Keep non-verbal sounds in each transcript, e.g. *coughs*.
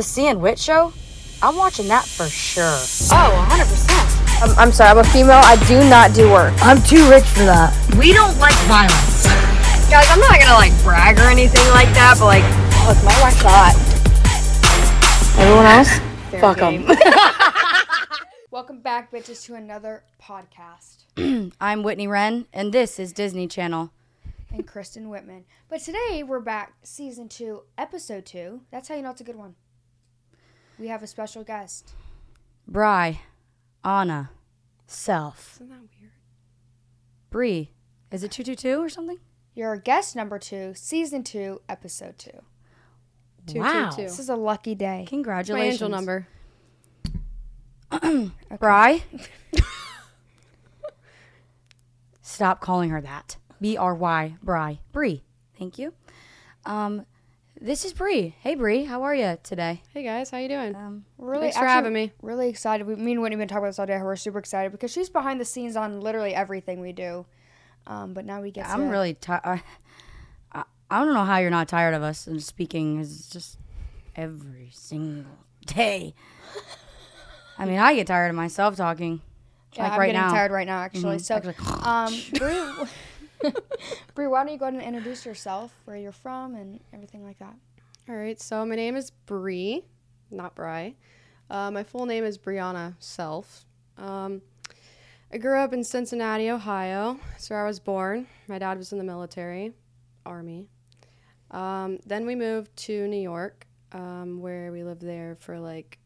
The C and Wit show? I'm watching that for sure. Oh, 100%. I'm, I'm sorry, I'm a female. I do not do work. I'm too rich for that. We don't like violence. Guys, I'm not gonna like brag or anything like that, but like, Look, my wife's hot. Everyone else? fair Fuck them. *laughs* Welcome back, bitches, to another podcast. *clears throat* I'm Whitney Wren, and this is Disney Channel. and Kristen Whitman. But today we're back, season two, episode two. That's how you know it's a good one. We have a special guest. Bry, Anna, Self, Isn't that weird? Bree. Is it 222 or something? You're guest number two, season two, episode two. Two, wow. two, two. This is a lucky day. My Congratulations. angel number. *clears throat* Bry. *laughs* Stop calling her that. B R Y, Bry. Bree. Thank you. Um, this is Bree. Hey, Bree. How are you today? Hey guys, how you doing? Um, really Thanks for actually having me. Really excited. We, me and Whitney have been talking about this all day. We're super excited because she's behind the scenes on literally everything we do. Um, but now we get. I'm to, really tired. I, I don't know how you're not tired of us and speaking is just every single day. I mean, I get tired of myself talking. Yeah, like I'm right getting now. tired right now, actually. Mhm, So, actually. um, *laughs* *laughs* *laughs* Bree, why don't you go ahead and introduce yourself, where you're from, and everything like that? All right, so my name is Bree, not Bry. Uh, my full name is Bryahna Self. Um, I grew up in Cincinnati, Ohio. That's where I was born. My dad was in the military, Army. Um, then we moved to New York, um, where we lived there for like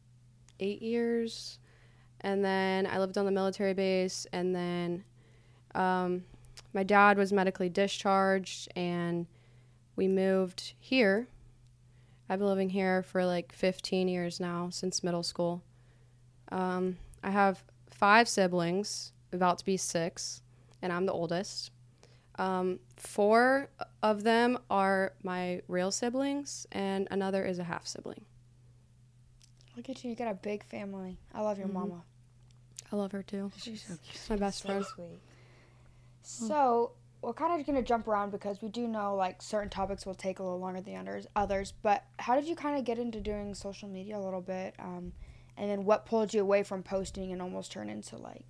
eight years. And then I lived on the military base. And then um, my dad was medically discharged, and we moved here I've been living here for like 15 years now, since middle school. Um, I have five siblings, about to be six, and I'm the oldest. Um, four of them are my real siblings, and another is a half sibling. Look at you, you got a big family. I love your mama. I love her too. She's my best friend. sweet. So we're kind of gonna jump around because we do know like certain topics will take a little longer than others. Others, but how did you kind of get into doing social media a little bit? Um, and then what pulled you away from posting and almost turn into like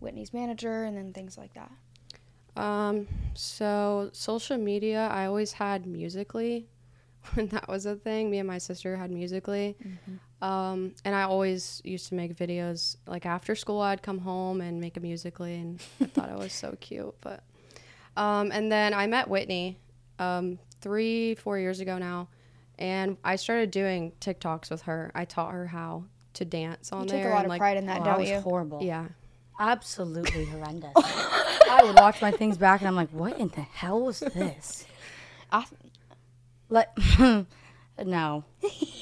Whitney's manager and then things like that? Um, so social media, I always had Musical.ly *laughs* when that was a thing. Me and my sister had Musical.ly. Um, and I always used to make videos like after school. I'd come home and make a Musical.ly, and I thought it was so cute. But um, and then I met Whitney um, three, four years ago now, and I started doing TikToks with her. I taught her how to dance on You there. take a lot and, of like, pride in that, Oh, don't I was you? horrible. Yeah, Absolutely horrendous. *laughs* I would watch my things back and I'm like, what in the hell was this? I, Like, *laughs* no.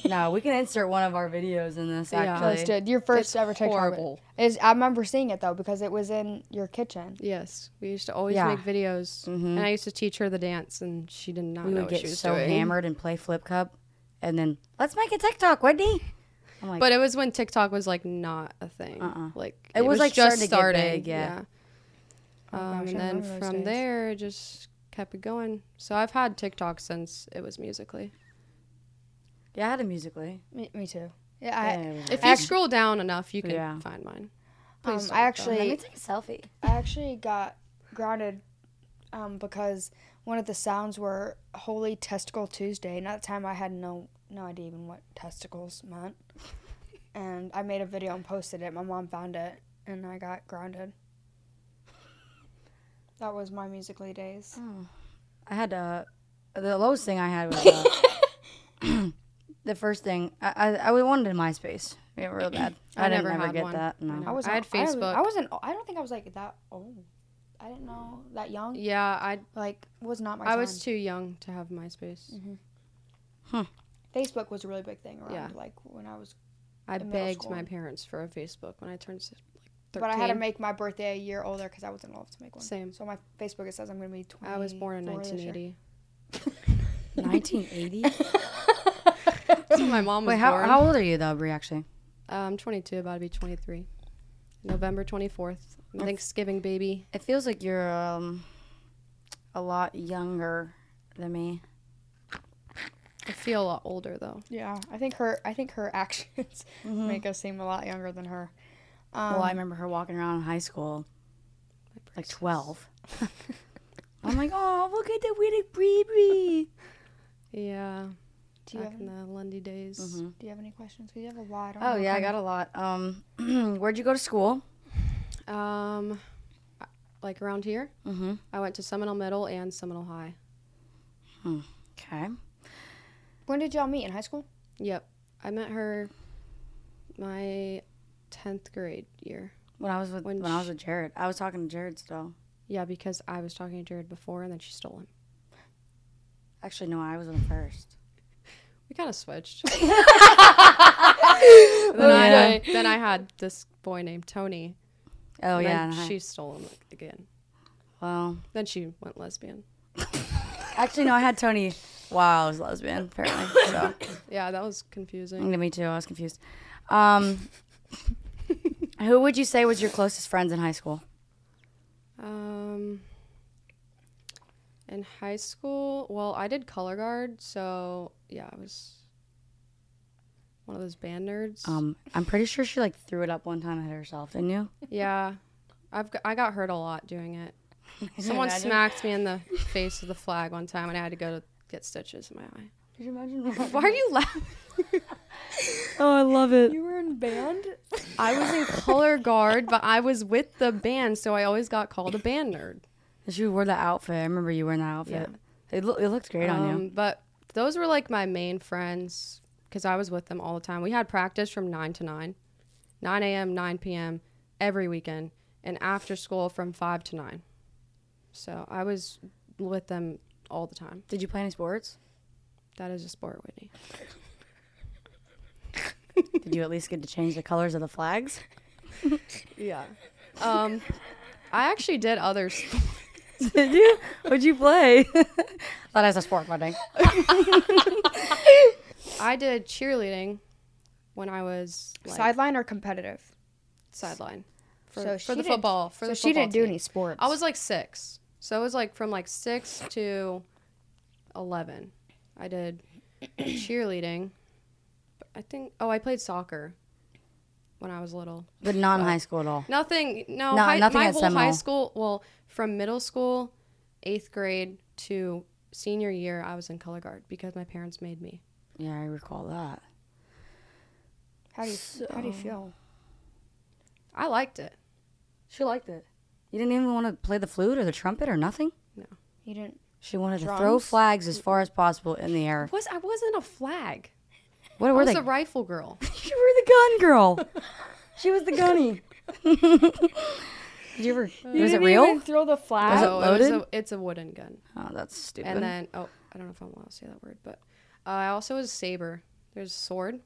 No, we can insert one of our videos in this actually. Let's do it. Your first It's ever TikTok horrible. is I remember seeing it though because it was in your kitchen. Yes, we used to always Yeah. make videos, and I used to teach her the dance, and she did not We know would what get she was so doing. hammered and play flip cup and then let's make a TikTok, Whitney. I'm like, But it was when TikTok was like not a thing. Uh-uh. Like It was, like, just starting to get big, yeah. yeah. Oh Um, gosh, and then from days. there, it just kept it going. So I've had TikTok since it was musically. Yeah, I had a Musical.ly. Me, me too. Yeah, I, Yeah, it If you scroll down enough, you can Yeah. find mine. um, Please I actually Let me take a selfie. I actually got grounded um, because one of the sounds were Holy Testicle Tuesday, and at the time I had no no idea even what testicles meant. *laughs* And I made a video and posted it. My mom found it, and I got grounded. That was my Musical.ly days. I had uh, the lowest thing I had was uh, *laughs* *clears throat* the first thing. I, I I wanted MySpace. Yeah, real *clears throat* bad. I, I didn't never ever had get one. that. I No. I was. I had Facebook. I wasn't. I don't think I was like that old. I didn't know that young. Yeah, I Like was not my. I was too young to have MySpace. Hmm. Facebook was a really big thing around. Yeah. Like when I was I In begged school. my parents for a Facebook when I turned like 13. But I had to make my birthday a year older because I wasn't allowed to make one. Same. So my Facebook it says I'm gonna be 20. I was born in 1980. 1980. *laughs* *laughs* That's when my mom was Wait, how, born. how old are you though, Brie? Actually, Uh, I'm 22, about to be 23. November 24th. Thanksgiving baby. it feels like you're um a lot younger than me. I feel a lot older though. Yeah, I think her. I think her *laughs* actions make us seem a lot younger than her. Um, well, I remember her walking around in high school, like twelve. *laughs* I'm like, oh, look at the witty Bree Bree. Yeah. Do you Back have in the Lundy days. Do you have any questions? 'Cause you have a lot. Oh yeah, I got a lot. Um, *clears throat* where'd you go to school? Um, like around here, Mm-hmm. I went to Seminole Middle and Seminole High. Okay. When did y'all meet in high school? Yep. I met her my 10th grade year. When I was with When when, I was with Jared, I was talking to Jared still. Yeah, because I was talking to Jared before and then she stole him. Actually, no, I was in the first. We kind of switched. *laughs* *laughs* then, I, then I had this boy named Tony. Oh and yeah. then and I- she stole him again. well, Then she went lesbian. *laughs* actually, no, I had Tony Wow, I was lesbian. Apparently, so *coughs* Yeah, that was confusing. me too. I was confused. Um, who would you say was your closest friends in high school? Um, in high school, well, I did color guard, so yeah, I was one of those band nerds. Um, I'm pretty sure she like threw it up one time at herself. Didn't you? yeah, I've got, I got hurt a lot doing it. *laughs* Someone imagine? smacked me in the face with the flag one time, and I had to go to get stitches in my eye. Could you imagine? Why are you laughing? *laughs* oh, I love it. You were in band. I was in color guard, but I was with the band, so I always got called a band nerd. You wore the outfit. I remember you wearing that outfit. Yeah. It, lo- it looked great on you. Um, But those were like my main friends because I was with them all the time. We had practice from 9 to 9, 9 a.m., 9 p.m. every weekend, and after school from 5 to 9. So I was with them all the time. Did you play any sports? That is a sport, Whitney. *laughs* Did you at least get to change the colors of the flags? *laughs* Yeah. Um, I actually did other *laughs* sports. *laughs* Did you? What'd you play? *laughs* that is a sport, buddy. *laughs* I did cheerleading when I was like, Sideline or competitive? sideline for, So for she the didn't- football. For so the she football didn't do team. any sports. I was like six. So it was like from like six to 11. I did *clears throat* cheerleading. I think, oh, I played soccer when I was little. But not in high school at all. Nothing, no, No, high, nothing my at whole high Seminole. school, well, from middle school, eighth grade to senior year, I was in color guard because my parents made me. Yeah, I recall that. How do you How do you feel? I liked it. She liked it. You didn't even want to play the flute or the trumpet or nothing? No. You didn't. She wanted to throw Drums? flags as far as possible in the air. Was I wasn't a flag. What I were was they? a rifle girl. *laughs* you were the gun girl. she was the gunny. *laughs* Did you ever? was it real? throw the flag. Was it loaded? a, it's a wooden gun. Oh, that's stupid. And then, oh, I don't know if I'm allowed to say that word, but uh, I also was saber. There's a sword.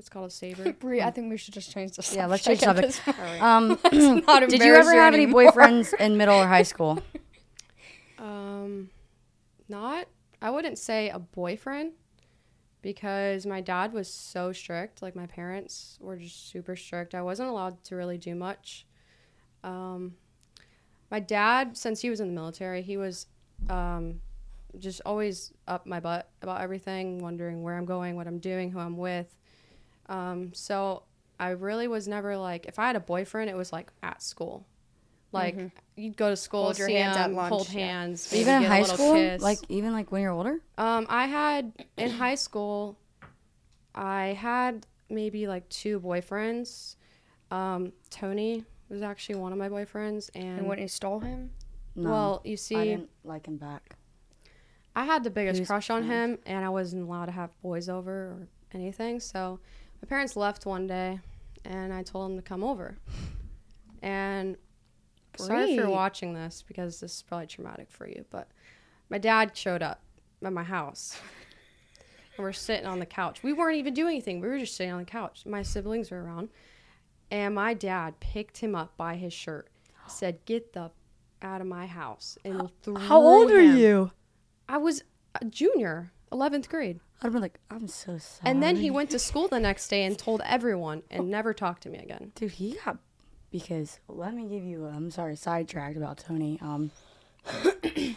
It's called a saber. *laughs* Bree, I think we should just change the subject. yeah, let's change the subject. this. Um, did you ever have any anymore. boyfriends in middle or high school? Um, not. I wouldn't say a boyfriend because my dad was so strict. Like my parents were just super strict. I wasn't allowed to really do much. Um, my dad, since he was in the military, he was um, just always up my butt about everything, wondering where I'm going, what I'm doing, who I'm with. Um, so I really was never like, if I had a boyfriend, it was like at school. Like you'd go to school, Hold your see hands at him, lunch, hold yeah. hands, maybe even in get a high little school? kiss. Like even like when you're older? Um, I had in high school, I had maybe like two boyfriends. Um, Tony was actually one of my boyfriends, and, And when you stole him, No. well, you see, I I, didn't like him back. I had the biggest crush on friends? him, and I wasn't allowed to have boys over or anything. So my parents left one day, and I told them to come over. And sorry if you're watching this because this is probably traumatic for you, but my dad showed up at my house. And we're sitting on the couch. We weren't even doing anything. We were just sitting on the couch. My siblings were around. And my dad picked him up by his shirt, said, Get the out of my house. And threw How old him. Are you? I was a junior, 11th grade. I'd been like, I'm so sorry. And then he went to school the next day and told everyone and oh. never talked to me again. Dude, he got because let me give you. I'm sorry, sidetracked about Tony. Um, *coughs*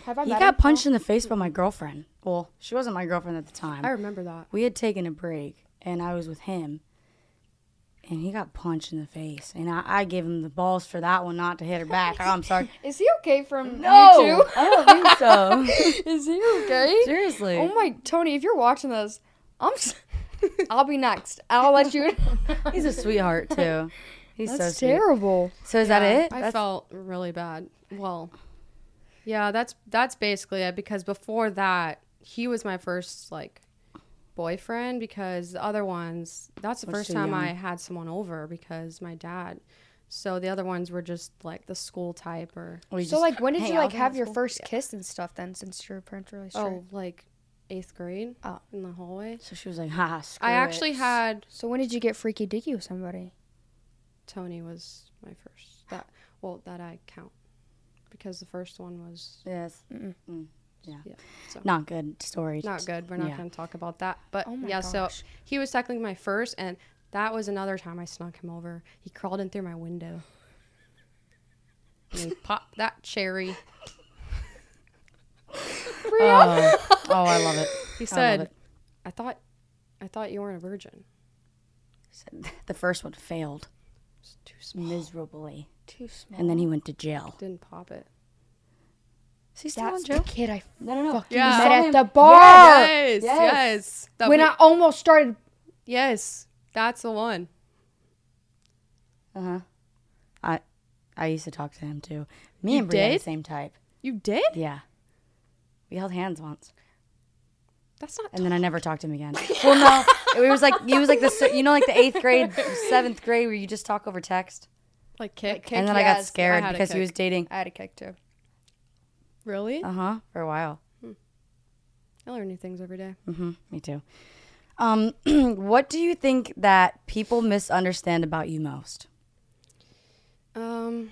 Have I He got punched in the face by my girlfriend. Well, she wasn't my girlfriend at the time. I remember that. we had taken a break and I was with him. And he got punched in the face. And I, I gave him the balls for that one not to hit her back. I'm sorry. *laughs* Is he okay from No, you I don't think so. *laughs* Is he okay? Seriously. Oh my, Tony, if you're watching this, I'm. S- *laughs* I'll be next. I'll let you. He's a sweetheart too. He's so That's sweet. terrible. So is that it? I That's- felt really bad. Well, yeah, that's that's basically it. Because before that, he was my first like boyfriend. Because the other ones, that's the Was first too time I had someone over. Because my dad. So the other ones were just like the school type or Or So like, when did you like have your school? first kiss and stuff? Then, since your parents are really oh, strict. oh like eighth grade. Oh. in the hallway. So she was like, "Ha, screw I actually it." had So when did you get freaky dicky with somebody? Tony was my first. That well that I count because the first one was yes, Mm-mm. Mm, yeah, Yeah, so. not good story. not good. We're not Yeah. going to talk about that. But Oh my yeah, so he was technically my first, and that was another time I snuck him over. He crawled in through my window. And he *laughs* popped that cherry. *laughs* Oh, oh, I love it. He I said, it. "I thought, I thought you weren't a virgin." Said The first one failed It's too small. miserably, Too small. and then he went to jail. Didn't pop it. Is he still in That's jail? the kid I No, no, no. fucking Yeah. met Saw at the bar. Yes, yes. yes. When I almost started. yes, that's the one. Uh huh. I, I used to talk to him too. Me You and Bria the did? same type. You did? Yeah. We held hands once, That's not. and then I never talked to him again. *laughs* well, no, it was like he was like the you know like the eighth grade, seventh grade where you just talk over text. like kick. kick, and then I got scared I because he was dating. I had a kick too. Really? Uh huh. For a while. I learn new things every day. Mm-hmm. Me too. Um, *clears throat* what do you think that people misunderstand about you most? Um,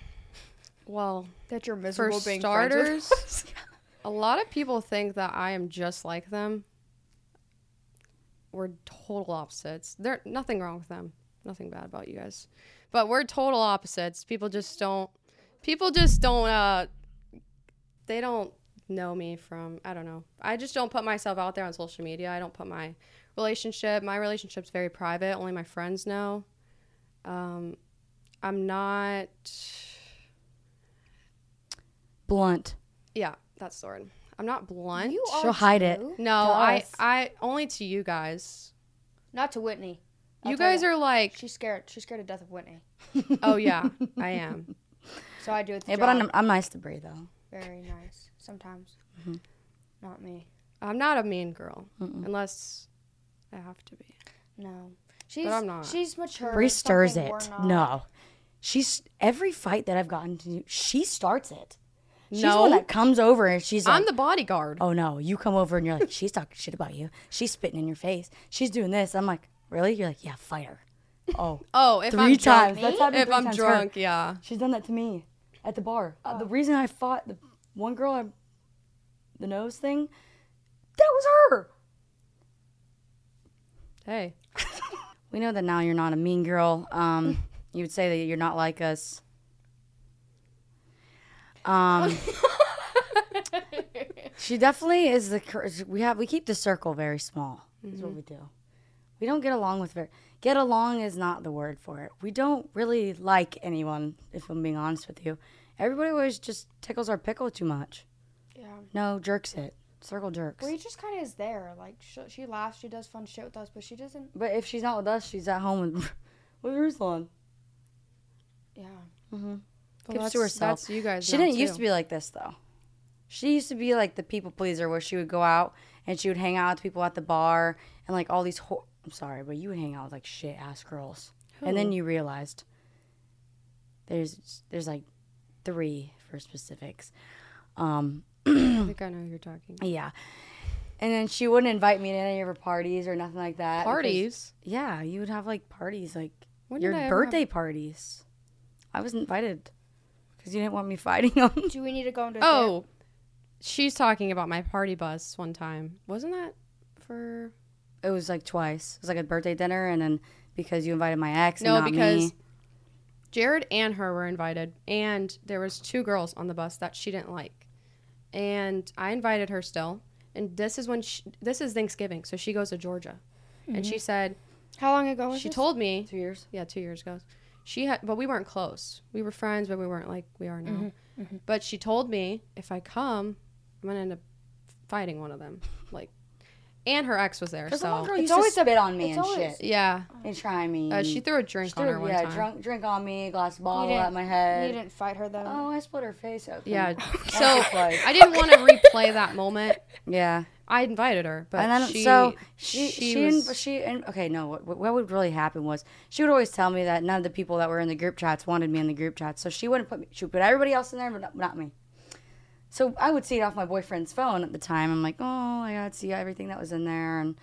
well, That you're for miserable being friends with starters, *laughs* a lot of people think that I am just like them. We're total opposites. There, nothing wrong with them. Nothing bad about you guys, but we're total opposites. People just don't. People just don't. Uh, they don't know me from. I don't know. I just don't put myself out there on social media. I don't put my relationship. My relationship's very private. Only my friends know. Um, I'm not. Blunt. Yeah, that's the word. I'm not blunt. You She'll are hide it. too. no, to I, us. I only to you guys. Not to Whitney. I'll you tell guys ya. are like, She's scared. She's scared to death of Whitney. *laughs* oh yeah, I am. So I do it. Yeah, but I'm, I'm nice to Brie though. very nice sometimes. Mm-hmm. Not me. I'm not a mean girl Mm-mm. unless I have to be. No. She's I'm not. She's mature. Brie stirs something it. we're not. No, she's every fight that I've gotten to. She starts it. She's the No. one that comes over and she's like, I'm the bodyguard. "Oh no!" You come over and you're like, "She's talking shit about you. She's spitting in your face. She's doing this." I'm like, "Really?" You're like, "Yeah, fight her." Oh, *laughs* Oh, if 3 I'm times. drunk, That's happened if three I'm times her. drunk, yeah. She's done that to me at the bar. Uh, the reason I fought the one girl, I, the nose thing, that was her. Hey, *laughs* We know that now you're not a mean girl. Um, *laughs* you would say that you're not like us. Um, *laughs* she definitely is the. We have we keep the circle very small. Is what we do. We don't get along with very. Get along is not the word for it. We don't really like anyone. If I'm being honest with you, everybody always just tickles our pickle too much. Yeah. No, jerks it. Circle jerks. Brie just kind of is there. Like she, she laughs, she does fun shit with us, but she doesn't. But if she's not with us, she's at home with *laughs* with Ruslan. Yeah. Mm-hmm. Well, Keeps to herself. That's you guys. She didn't used to be like this though. She used to be like the people pleaser, where she would go out and she would hang out with people at the bar and like all these. Ho- I'm sorry, but you would hang out with like shit ass girls, and then you realized there's there's like three for specifics. Um, *clears throat* I think I know who you're talking. yeah, and then she wouldn't invite me to any of her parties or nothing like that. because- Parties. Yeah, you would have like parties, like When your ever have- birthday parties. I was invited because you didn't want me *laughs* fighting them. Do we need to go into? Oh, she's talking about my party bus one time. Wasn't that for? It was like twice. It was like a birthday dinner, and then because you invited my ex, No, and not because me. Jared and her were invited, and there was two girls on the bus that she didn't like. and I invited her still. And this is when she, this is Thanksgiving, so she goes to Georgia, and she mm-hmm. said How long ago was she this? told me Two years. yeah two years ago. She had, but we weren't close. We were friends, but we weren't like we are now. Mm-hmm, mm-hmm. But she told me if I come, I'm gonna end up fighting one of them. Like, and her ex was there, Because the so girl It's always a- bit on me and always- shit. yeah. And try me. Uh, she threw a drink She on threw- her one yeah, time. drunk, drink on me, glass bottle at my head. You didn't fight her though. Oh, I split her face open. Yeah. So. I didn't want to replay that moment. yeah. I invited her, but and then she, so she she she was- and she and okay no what, what would really happen was she would always tell me that none of the people that were in the group chats wanted me in the group chats so she wouldn't put me she would put everybody else in there but not, not me so I would see it off my boyfriend's phone at the time I'm like oh I gotta see everything that was in there and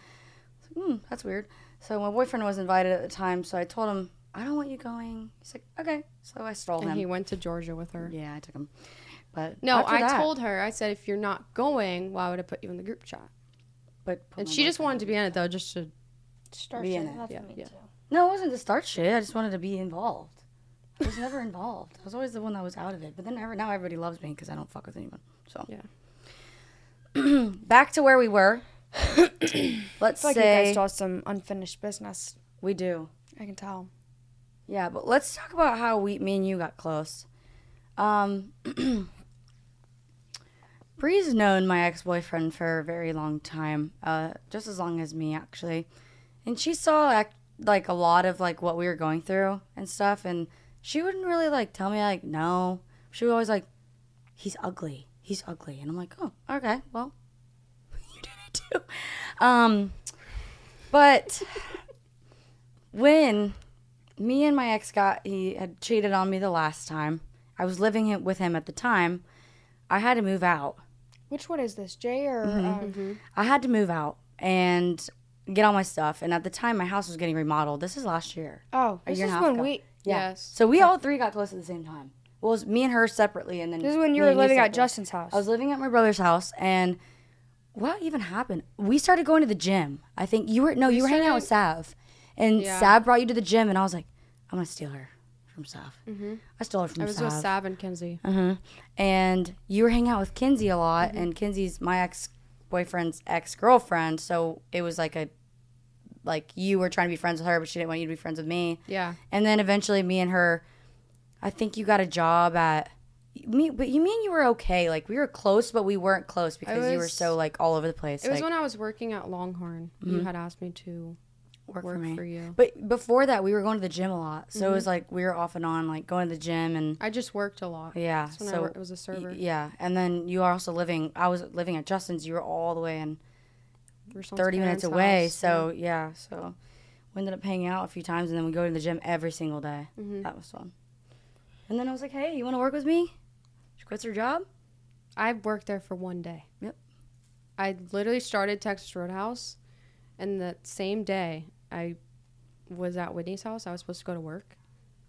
like, hmm, that's weird so my boyfriend was invited at the time so I told him I don't want you going he's like okay so I stole and him he went to Georgia with her. yeah I took him but No, I that- told her. I said if you're not going, why would I put you in the group chat? but And she just wanted to be in it though, just to. Start Be in it. That's Yeah, me yeah. too. No, it wasn't to start shit. I just wanted to be involved. I was never involved. I was always the one that was out of it. But then every, now everybody loves me because I don't fuck with anyone. So Yeah. *clears throat* back to where we were. *coughs* Let's I feel like you guys have some unfinished business. we do. I can tell. Yeah, but let's talk about how we, me and you got close. Um, *clears throat* Bree's known my ex boyfriend for a very long time, uh, just as long as me actually, and she saw like a lot of like what we were going through and stuff, and she wouldn't really like tell me like no. She was always like, "He's ugly. He's ugly," and I'm like, "Oh, okay, well, *laughs* you did it too." Um, but when me and my ex got he had cheated on me the last time. I was living with him at the time. I had to move out. Which one is this, Jay or? Um, I had to move out and get all my stuff. And at the time, my house was getting remodeled. This is last year. oh, A this year is and a half when ago. we. Yeah. Yes. So we all three got close at the same time. Well, it was me and her separately, and then This is when you me were and living at separately. Justin's house. I was living at my brother's house, and what even happened? We started going to the gym. I think you were no, you were hanging out with Sav, and Yeah. Sav brought you to the gym, and I was like, I'm gonna steal her from Sav. Mm-hmm. I stole her from I was Sav. with Sav and Kenzie. hmm And you were hanging out with Kinsey a lot, and Kinsey's my ex boyfriend's ex girlfriend. So it was like a, like you were trying to be friends with her, but she didn't want you to be friends with me. Yeah. And then eventually, me and her, I think you got a job at me, but you mean you were okay? Like we were close, but we weren't close because you were so like all over the place. It was like, when I was working at Longhorn. You mm-hmm. had asked me to work, work for me. for you. But before that, we were going to the gym a lot, so it was mm-hmm. like we were off and on, like going to the gym and I just worked a lot. yeah. I so wor- was a server. Y- Yeah, and then you are also living. I was living at Justin's. You were all the way in Ruslan's thirty minutes away. house, So yeah. so we ended up hanging out a few times, and then we go to the gym every single day. Mhm. That was fun. And then I was like, "Hey, you want to work with me?" She quits her job. I worked there for one day. Yep. I literally started Texas Roadhouse, and the same day I was at Whitney's house. I was supposed to go to work.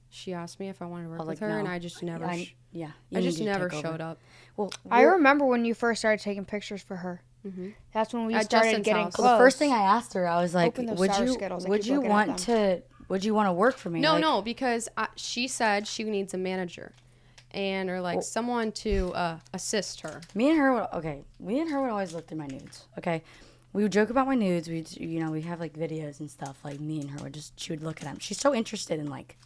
She asked me if I wanted to work was with like, her, and. I just never. I, sh- yeah, I just never showed up. Well, I remember when you first started taking pictures for her. Mhm. That's when we At started Justin's getting house. close. Well, the first thing I asked her, I was like, "Would you Skittles. I would keep you looking at want to would you want to work for me?" No, Like, no, because I, she said she needs a manager, and or like Well- someone to uh, assist her. Me and her would okay. Me and her would always look through my nudes. Okay, we would joke about my nudes. We would you know we have like videos and stuff. Like me and her would just she would look at them. She's so interested in like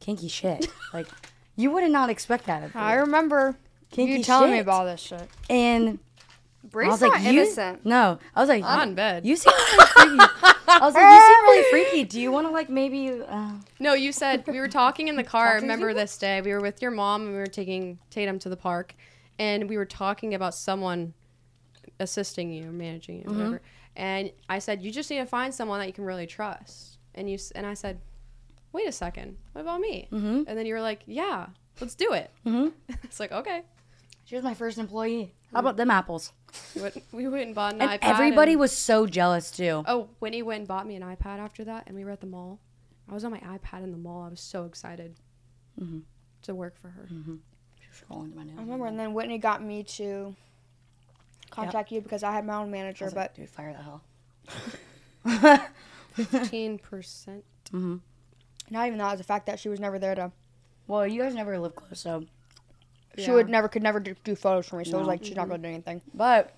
kinky shit. *laughs* like you would not expect that. Of I her. remember kinky you telling me shit. about this shit. And I was like, you innocent. no. I was like, On you, bed. you seem really freaky. I was like, you seem really *laughs* freaky. Do you want to like maybe? Uh, No, you said we were talking in the car. I Talk to these remember people? this day. We were with your mom and we were taking Tatum to the park, and we were talking about someone assisting you, managing you, Mm-hmm. whatever. And I said, you just need to find someone that you can really trust. And you and I said, wait a second, what about me? Mhm. And then you were like, yeah, let's do it. Mhm. *laughs* it's like okay. she was my first employee. How about them apples? We went, we went and bought an And iPad. everybody and- was so jealous too. Oh, Winnie went and bought me an iPad after that, and we were at the mall. I was on my iPad in the mall. I was so excited Mhm. to work for her. She was scrolling through my nudes. I remember, and then Whitney got me to contact you because I had my own I manager. was But like, dude, fire the hell. *laughs* Fifteen percent. hmm not even that, it was the fact that she was never there to. Well, you guys never lived close, so she would never could never do, do photos for me. So it was like she's not gonna do anything. But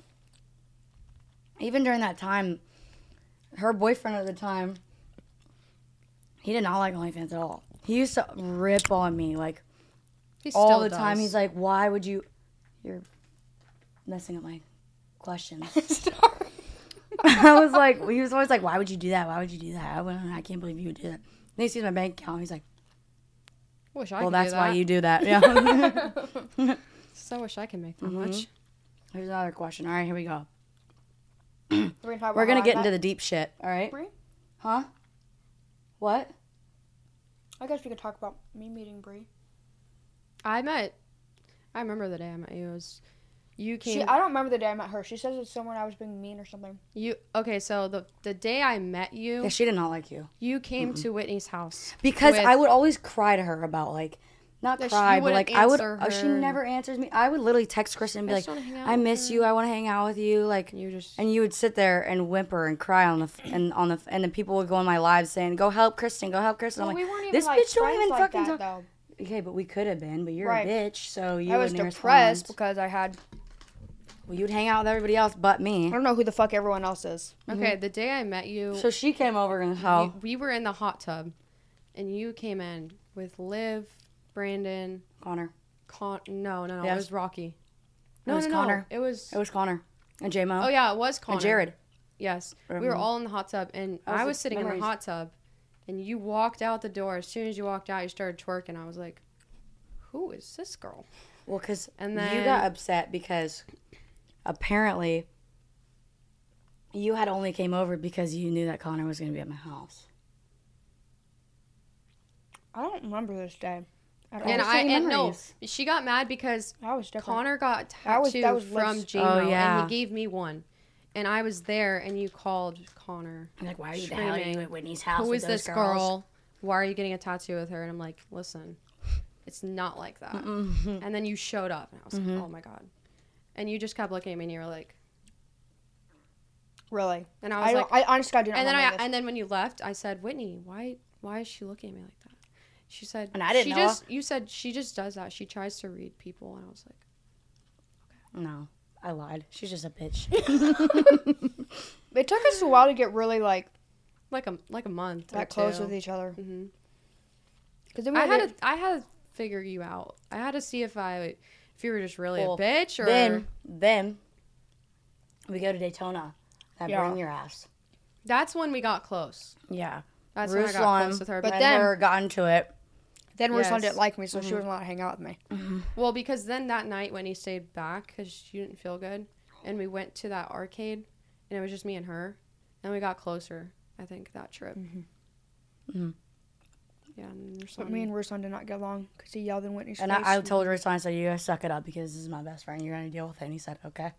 even during that time, her boyfriend at the time, he did not like OnlyFans at all. He used to rip on me like He all the does. time. He's like, "Why would you?" You're messing up my questions. *laughs* I was like, he was always like, "Why would you do that? Why would you do that?" I "I can't believe you would do that." Then he sees my bank account. He's like, wish I "Well, could that's do why you do that." Yeah. *laughs* So wish I could make that Mhm. much. Here's another question. All right, here we go. We're gonna, We're gonna get into the deep shit. All right? Brie? Huh? What? I guess we could talk about me meeting Brie. I met. I remember the day I met you. It was you came. She, I don't remember the day I met her. She says it's someone I was being mean or something. you okay? So the the day I met you, Yeah, she did not like you you came to Whitney's house because With- I would always cry to her about like, not cry, but like I would. answer oh, she never answers me. I would literally text Kristen and be I like, just wanna hang out "I miss her." you. I want to hang out with you." Like, You just and you would sit there and whimper and cry on the f- and on the f- and then people would go in my lives saying, "Go help Kristen. Go help Kristen." Well, I'm like, weren't this like bitch don't even like fucking that, talk. though. Okay, but we could have been. But you're Right. a bitch, so you I was depressed respond. because I had Well, you'd hang out with everybody else but me. I don't know who the fuck everyone else is. okay. The day I met you, So she came over in the house. we, we were in the hot tub, and you came in with Liv, Brandon, Connor. Con. No, no, no. It Yes. was Rocky. It No, was no, Connor. no. It was. It was Connor and J Mo oh yeah, it was Connor. and Jared. Yes, we were Mhm. all in the hot tub, and That was I the was sitting in memories. the hot tub, and you walked out the door. As soon as you walked out, you started twerking. I was like, "Who is this girl?" Well, because And then you then- got upset because apparently you had only came over because you knew that Connor was going to be at my house. I don't remember this day. At all. and just I saying and no, memories. she got mad because I was different. Connor got That tattoo was- that was from Liv's- Oh, yeah. and he gave me one, and I was there, and you called Connor. I'm like, why are you the hell are you at Whitney's house? Who with is those this girls?" girl? Why are you getting a tattoo with her? And I'm like, listen, it's not like that. Mm-hmm. And then you showed up, and I was like, oh my god. And you just kept looking at me, and you were like, really. and I I, was don't- like, I honestly I do not and then I this. and then when you left, I said, Whitney, why why is she looking at me like that? She said, And I didn't she know. just you said she just does that. She tries to read people, and I was like, okay. No, I lied. She's just a bitch. *laughs* *laughs* it took us a while to get really like like a like a month or that close two. with each other. Mhm. Because then we I had, had to, to I had to figure you out. I had to see if I if you were just really Well, a bitch or then, then we go to Daytona. I Yeah. bring your ass. that's when we got close. Yeah. That's when I got Ruslan, close with her. but But then- then her got into it. then Ruslan didn't like me, so she wasn't allowed to hang out with me. Mm-hmm. well, because then that night when he stayed back because she didn't feel good, and we went to that arcade, and it was just me and her, and we got closer. I think that trip. Mhm. Yeah, and But Ruslan- me and Ruslan did not get along because he yelled in Whitney's And face. I, I told Ruslan, I said, you guys suck it up because this is my best friend. You're going to deal with it. And he said, okay.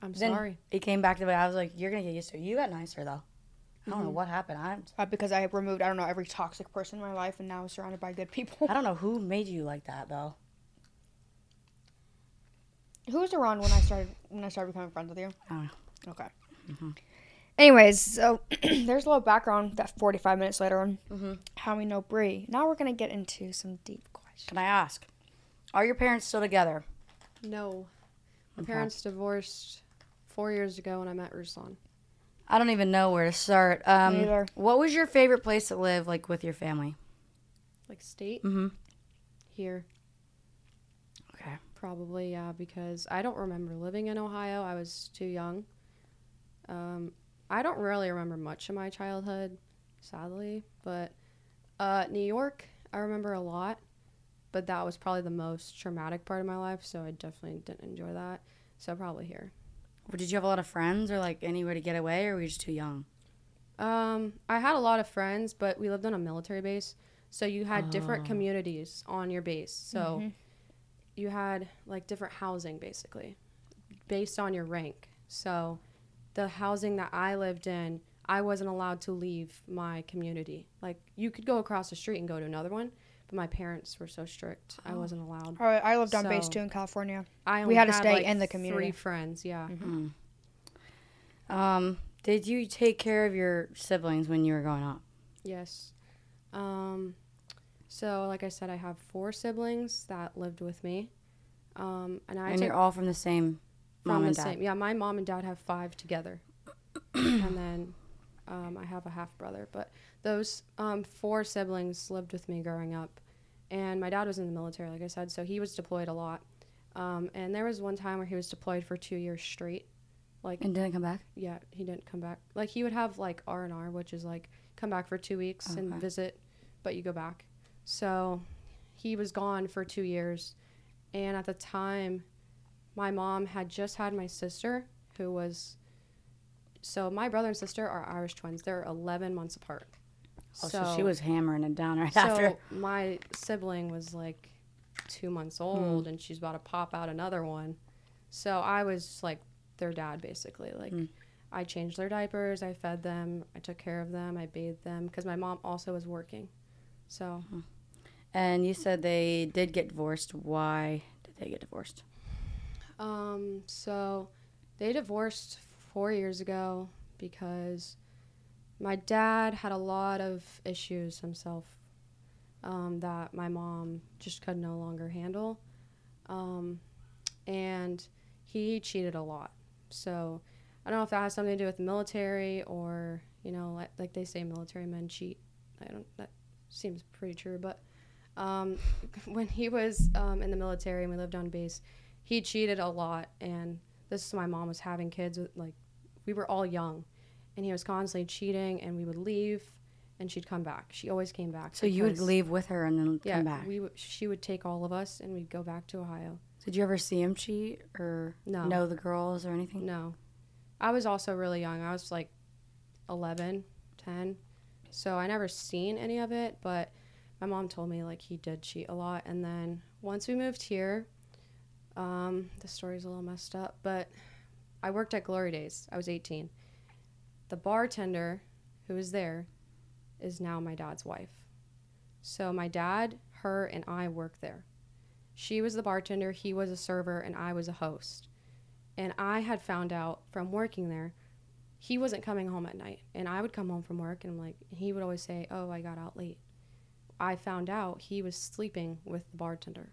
I'm Then sorry. he came back to me. I was like, you're going to get used to it. You got nicer, though. I don't know Mhm. what happened. I, uh, because I removed I don't know every toxic person in my life, and now I'm surrounded by good people. I don't know who made you like that, though. Who was around when I started when I started becoming friends with you? I don't know. Okay. Mhm. Anyways, so *clears throat* there's a little background that 45 minutes later on Mhm. how we know Brie. Now we're gonna get into some deep questions. Can I ask? Are your parents still together? No, my Okay. parents divorced four years ago when I met Ruslan. I don't even know where to start. Um, Neither. what was your favorite place to live, like with your family? Like state Mm-hmm. here. Okay. Probably, yeah, because I don't remember living in Ohio. I was too young. Um, I don't really remember much of my childhood, sadly. But uh, New York, I remember a lot. But that was probably the most traumatic part of my life, so I definitely didn't enjoy that. So probably here. Did you have a lot of friends or like anywhere to get away, or were you just too young? Um, I had a lot of friends, but we lived on a military base, so you had different Oh. communities on your base. So Mhm. you had like different housing basically based on your rank. So the housing that I lived in, I wasn't allowed to leave my community. Like you could go across the street and go to another one, but my parents were so strict. I Oh. wasn't allowed. I, I lived on base So- too in California. I We only had to stay like, in the community. Three friends, yeah. Mm. Um, did you take care of your siblings when you were growing up? Yes. Um, so, like I said, I have four siblings that lived with me. Um, and I and took you're all from the same from mom the dad. same. Yeah, my mom and dad have five together, *clears throat* and then um, I have a half brother. But those um, four siblings lived with me growing up, and my dad was in the military, like I said, so he was deployed a lot. Um, and there was one time where he was deployed for two years straight. Like, And didn't come back. yeah, he didn't come back. Like he would have like R and R, which is like come back for two weeks and visit, but you go back. So he was gone for two years, and at the time, my mom had just had my sister, who was. So my brother and sister are Irish twins. They're 11 months apart. Oh, so, she was hammering it down right after. So my sibling was like two months old, and she's about to pop out another one. So I was like their dad, basically. Like Mm. I changed their diapers, I fed them, I took care of them, I bathed them because my mom also was working. So And you said they did get divorced. Why did they get divorced? Um, so they divorced four years ago because my dad had a lot of issues himself um, that my mom just could no longer handle. Um, and he cheated a lot. So I don't know if that has something to do with the military or, you know, like, like they say military men cheat. I don't, that seems pretty true. But um, *laughs* when he was um, in the military and we lived on base, he cheated a lot and this is my mom was having kids with like we were all young and he was constantly cheating and we would leave and she'd come back she always came back So you would leave with her and then yeah come back. we w- she would take all of us and we'd go back to ohio Did you ever see him cheat or No. know the girls or anything? no i was also really young i was like 11 10 so i never seen any of it but my mom told me like he did cheat a lot and then once we moved here um, the story's a little messed up but i worked at glory days. I was 18 the bartender who was there is now my dad's wife. So my dad her and i worked there. She was the bartender he was a server and i was a host. And i had found out from working there he wasn't coming home at night. And i would come home from work and I'm like he would always say oh i got out late. I found out he was sleeping with the bartender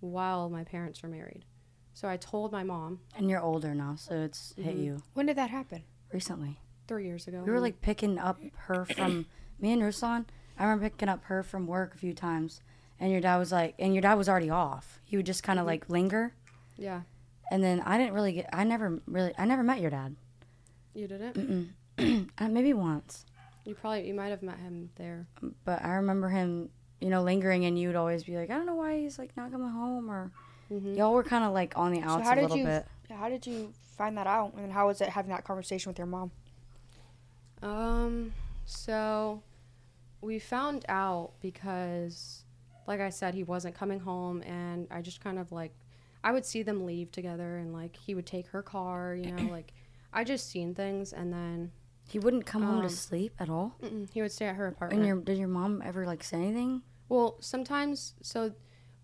while my parents were married so i told my mom And you're older now, so it's hit Mhm. you When did that happen? recently. three years ago We were like picking up her from *coughs* me and Ruslan. I remember picking up her from work a few times, and your dad was like, and your dad was already off. He would just kind of Mhm. like linger, yeah and then I didn't really get. I never really. I never met your dad. you didn't Mm-mm. *coughs* uh, maybe once, you probably you might have met him there but I remember him, you know, lingering, and you would always be like, I don't know why he's like not coming home, or mm-hmm. y'all were kind of like on the outs how a did little you- bit. How did you find that out? And how was it having that conversation with your mom? Um, so we found out because, like I said, he wasn't coming home, and I just kind of like, I would see them leave together, and like he would take her car, you know, *clears throat* like I just seen things, and then He wouldn't come home to Um, sleep at all. mm-mm, he would stay at her apartment. And your did your mom ever like say anything? Well, sometimes, so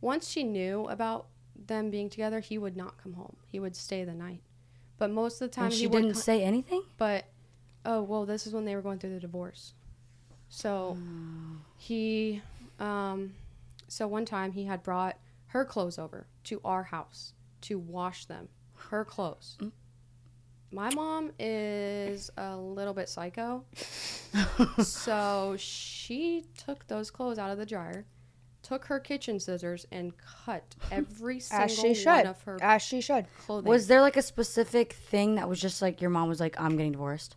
once she knew about them being together, he would not come home. He would stay the night, but most of the time And he she didn't co- say anything. But oh well, this is when they were going through the divorce. So he, um, so one time he had brought her clothes over to our house to wash them, her clothes. Mm. My mom is a little bit psycho, *laughs* so she took those clothes out of the dryer, took her kitchen scissors and cut every single As she one should. of her As she should. clothing. Was there like a specific thing that was just like your mom was like, I'm getting divorced?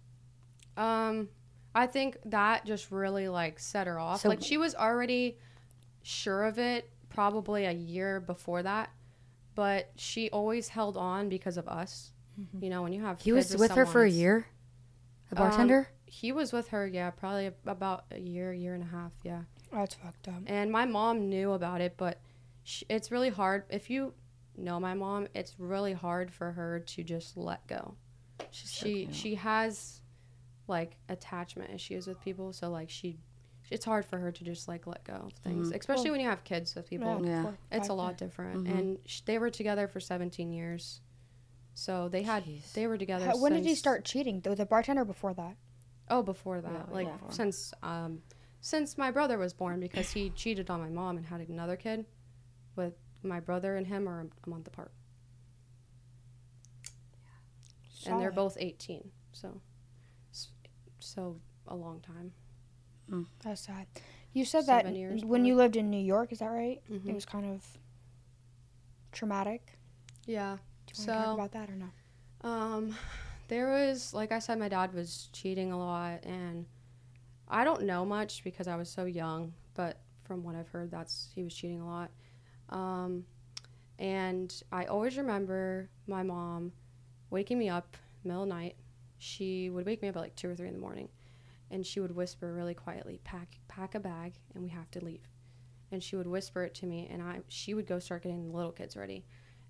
Um, I think that just really like set her off. So- like she was already sure of it probably a year before that, but she always held on because of us. You know, when you have Mm-hmm. He kids was with her for a it's- year. The Um, bartender. He was with her, yeah, probably about a year, year and a half, yeah. That's fucked up. And my mom knew about it, but sh it's really hard if you know my mom. It's really hard for her to just let go. She's she cute. she has like attachment issues with people so like she it's hard for her to just like let go of things Mhm. especially Well, when you have kids with people Yeah. four, it's a lot different Mhm. and sh- they were together for 17 years so they had Jeez. they were together How- when did you since- start cheating? Was the bartender before that? oh before that Yeah, like yeah. since um since my brother was born because he cheated on my mom and had another kid with my brother and him are a month apart. And they're both 18. So, so a long time. That's sad. You said Seven that years when you lived in New York, is that right? Mhm. It was kind of traumatic. Yeah. Do you want to talk So- about that or no? Um, there was, like I said, my dad was cheating a lot, and I don't know much because I was so young, but from what I've heard, that's he was cheating a lot. Um, and I always remember my mom waking me up middle of night. She would wake me up at like two or three in the morning, and she would whisper really quietly, "Pack, pack a bag, and we have to leave." And she would whisper it to me, and I she would go start getting the little kids ready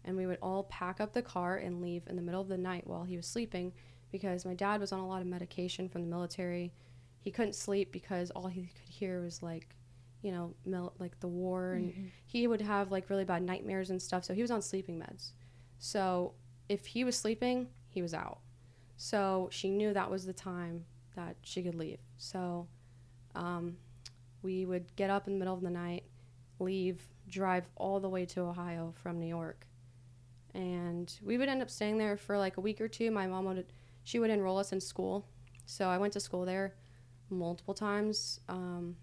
and we would all pack up the car and leave in the middle of the night while he was sleeping because my dad was on a lot of medication from the military. He couldn't sleep because all he could hear was like, you know, mil- like the war and he would have like really bad nightmares and stuff. So he was on sleeping meds. So if he was sleeping, he was out. So she knew that was the time that she could leave. So um, we would get up in the middle of the night, leave, drive all the way to Ohio from New York and we would end up staying there for like a week or two. My mom would she would enroll us in school, so I went to school there multiple times. Um,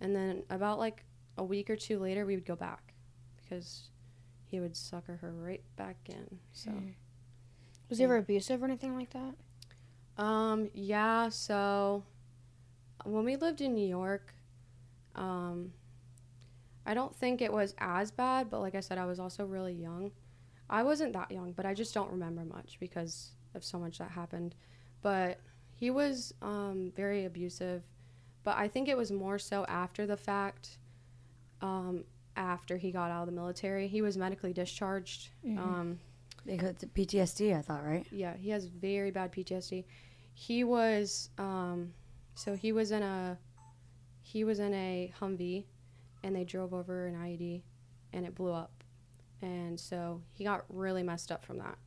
and then about like a week or two later, we would go back because he would sucker her right back in. So, Was he ever abusive or anything like that? um, yeah. So when we lived in New York, um, I don't think it was as bad, but like I said, I was also really young. I wasn't that young, but I just don't remember much because of so much that happened. But he was um, very abusive. But I think it was more so after the fact, um, after he got out of the military. He was medically discharged. Um, Because it's PTSD, I thought, right? yeah, he has very bad PTSD. He was um, so he was in a he was in a Humvee, and they drove over an IED, and it blew up, and so he got really messed up from that,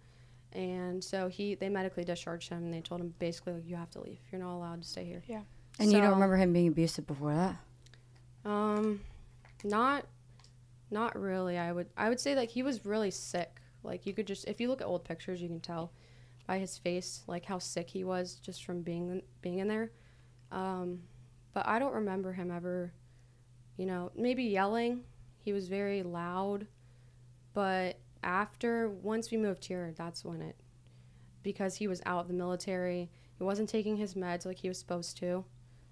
and so he they medically discharged him, and they told him basically like you have to leave, you're not allowed to stay here. Yeah. And you don't remember him being abusive before that? Um, not, not really. I would I would say like he was really sick. Like you could just if you look at old pictures, you can tell by his face like how sick he was just from being being in there. Um, but I don't remember him ever, you know, maybe yelling. He was very loud, but after once we moved here, that's when it because he was out of the military. He wasn't taking his meds like he was supposed to.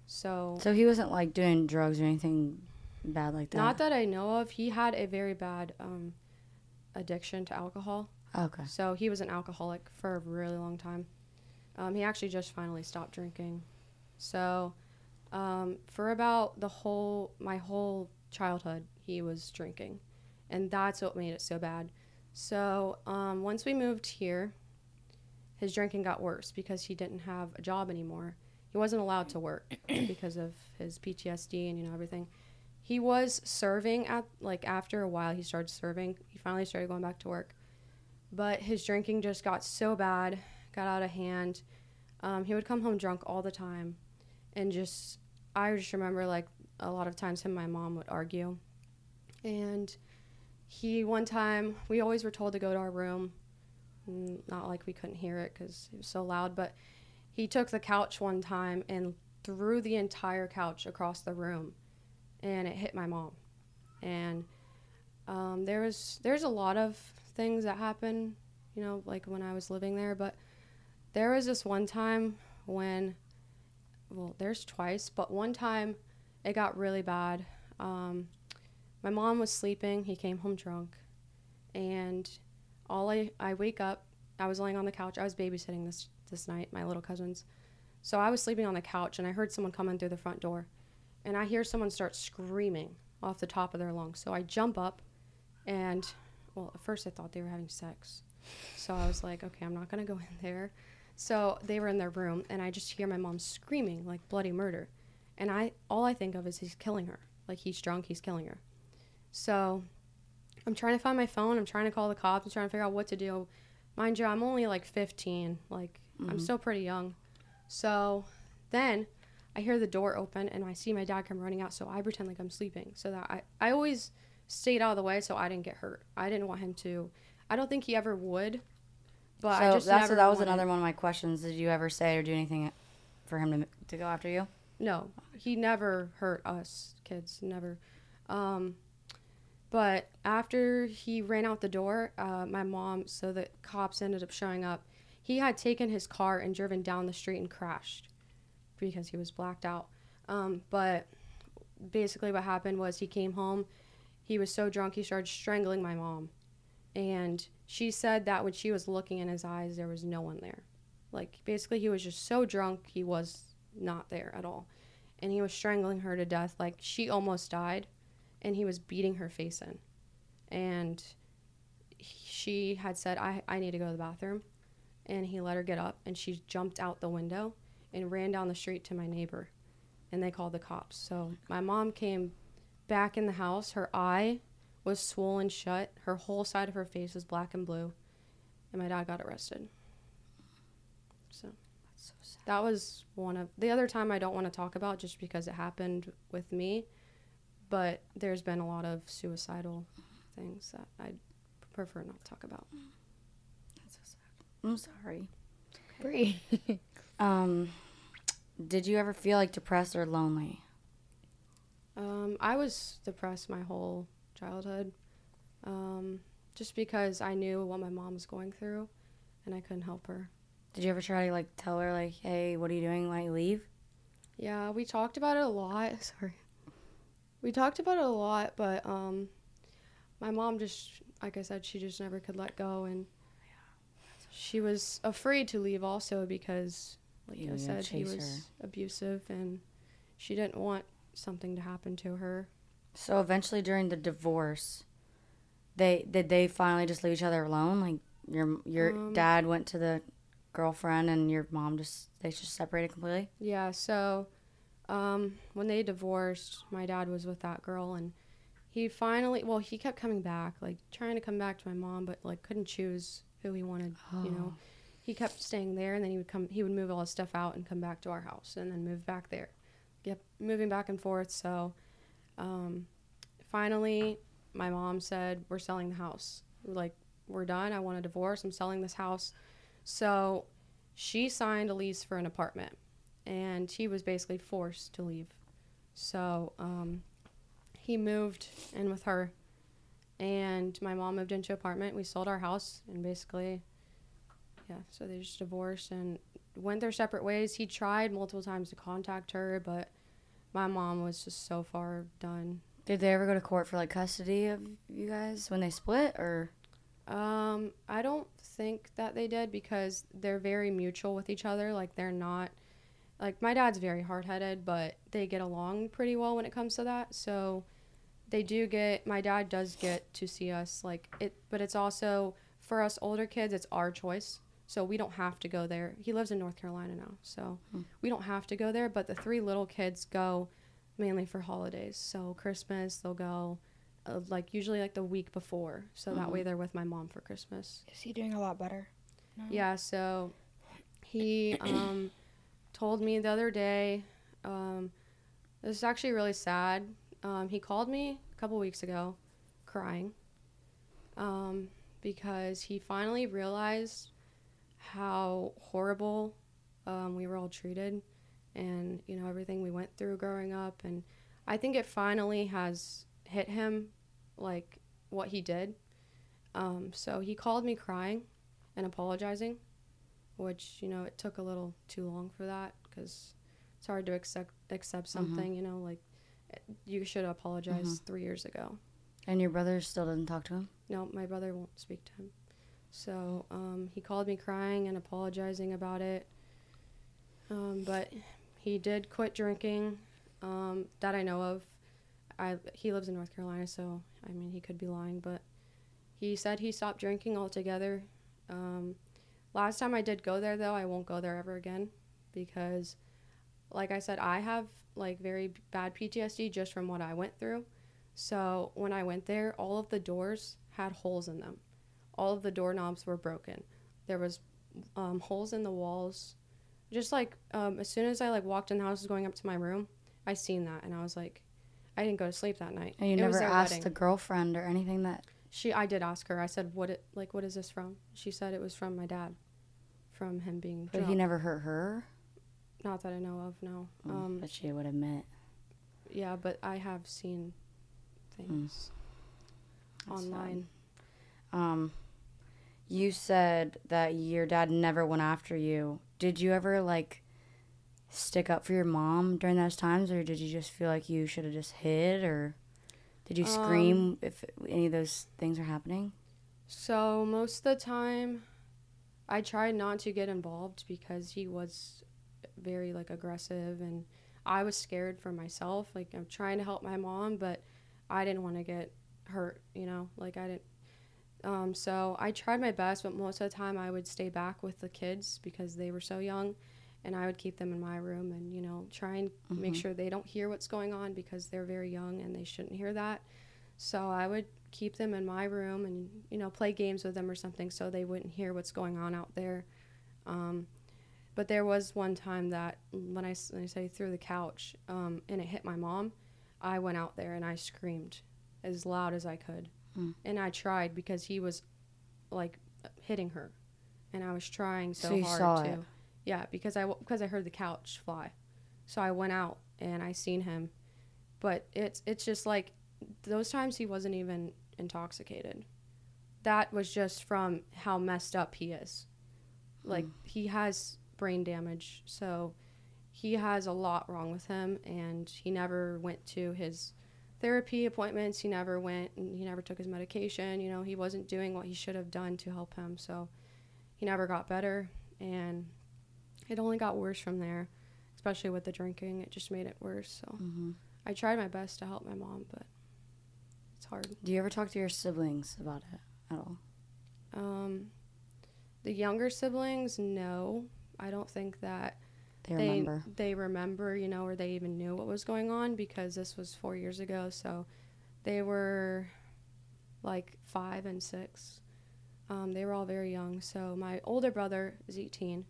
So So he wasn't like doing drugs or anything bad like that. Not that I know of. He had a very bad um, addiction to alcohol. okay. So he was an alcoholic for a really long time. Um, he actually just finally stopped drinking. So um, for about the whole my whole childhood, he was drinking, and that's what made it so bad. So um, once we moved here, his drinking got worse because he didn't have a job anymore. He wasn't allowed to work *clears throat* because of his PTSD and you know everything. He was serving at like after a while he started serving. He finally started going back to work but his drinking just got so bad, got out of hand. Um, he would come home drunk all the time, and just I just remember like a lot of times him and my mom would argue, and he one time we always were told to go to our room, Mm, not like we couldn't hear it because it was so loud, but he took the couch one time and threw the entire couch across the room, and it hit my mom, and um, there was there's a lot of things that happen, you know, like when I was living there. But there was this one time when, well, there's twice, but one time it got really bad. Um, my mom was sleeping. He came home drunk, and all I I wake up. I was laying on the couch. I was babysitting this this night, my little cousins. So I was sleeping on the couch, and I heard someone come in through the front door, and I hear someone start screaming off the top of their lungs. So I jump up, and well, at first I thought they were having sex. So I was like, okay, I'm not gonna go in there. So they were in their room, and I just hear my mom screaming like bloody murder, and I all I think of is he's killing her. Like he's drunk, he's killing her. So I'm trying to find my phone. I'm trying to call the cops. I'm trying to figure out what to do. Mind you, I'm only like 15. Like I'm still pretty young. So then I hear the door open and I see my dad come running out. So I pretend like I'm sleeping. So that I, I always stayed out of the way so I didn't get hurt. I didn't want him to. I don't think he ever would. But so I just that's never that was wanted- another one of my questions. Did you ever say or do anything for him to to go after you? No, he never hurt us kids, never. Um, but after he ran out the door, uh, my mom, so the cops ended up showing up. He had taken his car and driven down the street and crashed because he was blacked out. Um, but basically, what happened was he came home. He was so drunk, he started strangling my mom. And she said that when she was looking in his eyes, there was no one there. Like, basically, he was just so drunk, he was not there at all. And he was strangling her to death. Like, she almost died, and he was beating her face in. And she had said, I, I need to go to the bathroom. And he let her get up, and she jumped out the window and ran down the street to my neighbor. And they called the cops. So my mom came back in the house. Her eye was swollen shut. Her whole side of her face was black and blue. And my dad got arrested. So so sad. that was one of the other time I don't want to talk about just because it happened with me. But there's been a lot of suicidal things that I prefer not to talk about. That's so sad. I'm sorry. Bree. *laughs* Um, did you ever feel like depressed or lonely? Um, I was depressed my whole childhood, um, just because I knew what my mom was going through, and I couldn't help her. Did you ever try to like tell her like, hey, what are you doing? Why you leave? Yeah, we talked about it a lot. *laughs* Sorry. We talked about it a lot, but um, my mom just, like I said, she just never could let go, and she was afraid to leave also because, like You I said, he was abusive, and she didn't want something to happen to her. So eventually, during the divorce, they did they finally just leave each other alone? Like your your Um, dad went to the girlfriend, and your mom just they just separated completely. Yeah, so um, when they divorced, my dad was with that girl, and he finally, well, he kept coming back, like trying to come back to my mom, but like couldn't choose who he wanted. You know, he kept staying there, and then he would come, he would move all his stuff out and come back to our house, and then move back there. Kept moving back and forth. So um, finally, my mom said, "We're selling the house. Like we're done. I want a divorce. I'm selling this house." So she signed a lease for an apartment and he was basically forced to leave. So um, he moved in with her, and my mom moved into an apartment. We sold our house, and basically, yeah, so they just divorced and went their separate ways. He tried multiple times to contact her, but my mom was just so far done. Did they ever go to court for like custody of you guys when they split, or Um, I don't think that they did because they're very mutual with each other. Like they're not like my dad's very hard-headed, but they get along pretty well when it comes to that. So they do get my dad does get to see us like it but it's also for us older kids it's our choice. So we don't have to go there. He lives in North Carolina now. So we don't have to go there, but the three little kids go mainly for holidays. So Christmas, they'll go uh, like usually like the week before. So that way they're with my mom for Christmas. Is he doing a lot better? No. Yeah, so he um, told me the other day, um, this is actually really sad. Um, he called me a couple weeks ago crying um, because he finally realized how horrible um, we were all treated and, you know, everything we went through growing up. And I think it finally has hit him like what he did. Um, so he called me crying and apologizing, which you know it took a little too long for that because it's hard to accept accept something. You know, like eh, you should have apologized three years ago. and your brother still doesn't talk to him? No, my brother won't speak to him. So um, he called me crying and apologizing about it. Um, but he did quit drinking, um, that I know of. I he lives in North Carolina, so I mean he could be lying, but he said he stopped drinking altogether. Last time I did go there though, I won't go there ever again because, like I said, I have like very bad PTSD just from what I went through. So when I went there, all of the doors had holes in them. All of the doorknobs were broken. There was um, holes in the walls. Just like um, as soon as I like walked in the house, going up to my room, I seen that, and I was like, I didn't go to sleep that night. And you It never asked wedding. the girlfriend or anything that. She, I did ask her. I said, "What it like? What is this from?" She said it was from my dad, from him being But drunk. he never hurt her. Not that I know of. No. Mm, Um, but she would admit. yeah, but I have seen things sad. online. Um, you said that your dad never went after you. Did you ever like stick up for your mom during those times, or did you just feel like you should have just hid, or did you scream if any of those things are happening? So most of the time, I tried not to get involved because he was very like aggressive, and I was scared for myself. Like I'm trying to help my mom, but I didn't want to get hurt. You know, like I didn't. Um, so I tried my best, but most of the time I would stay back with the kids because they were so young, and I would keep them in my room and you know try and make sure they don't hear what's going on because they're very young and they shouldn't hear that. So I would keep them in my room and you know play games with them or something so they wouldn't hear what's going on out there. Um, but there was one time that when I, when I say through the couch um, and it hit my mom, I went out there and I screamed as loud as I could, Mm. and I tried because he was like hitting her, and I was trying so, So hard to. it. Yeah, because I because I heard the couch fly, so I went out and I seen him, but it's it's just like those times he wasn't even intoxicated. That was just from how messed up he is. Like hmm. he has brain damage, so he has a lot wrong with him and he never went to his therapy appointments, he never went and he never took his medication, you know, he wasn't doing what he should have done to help him. So he never got better. And it only got worse from there, especially with the drinking. It just made it worse. So hmm I tried my best to help my mom, but it's hard. Do you ever talk to your siblings about it at all? Um, the younger siblings, no. I don't think that They they remember. they remember, you know, or they even knew what was going on because this was four years ago. So they were like five and six. Um, they were all very young. So my older brother is 18,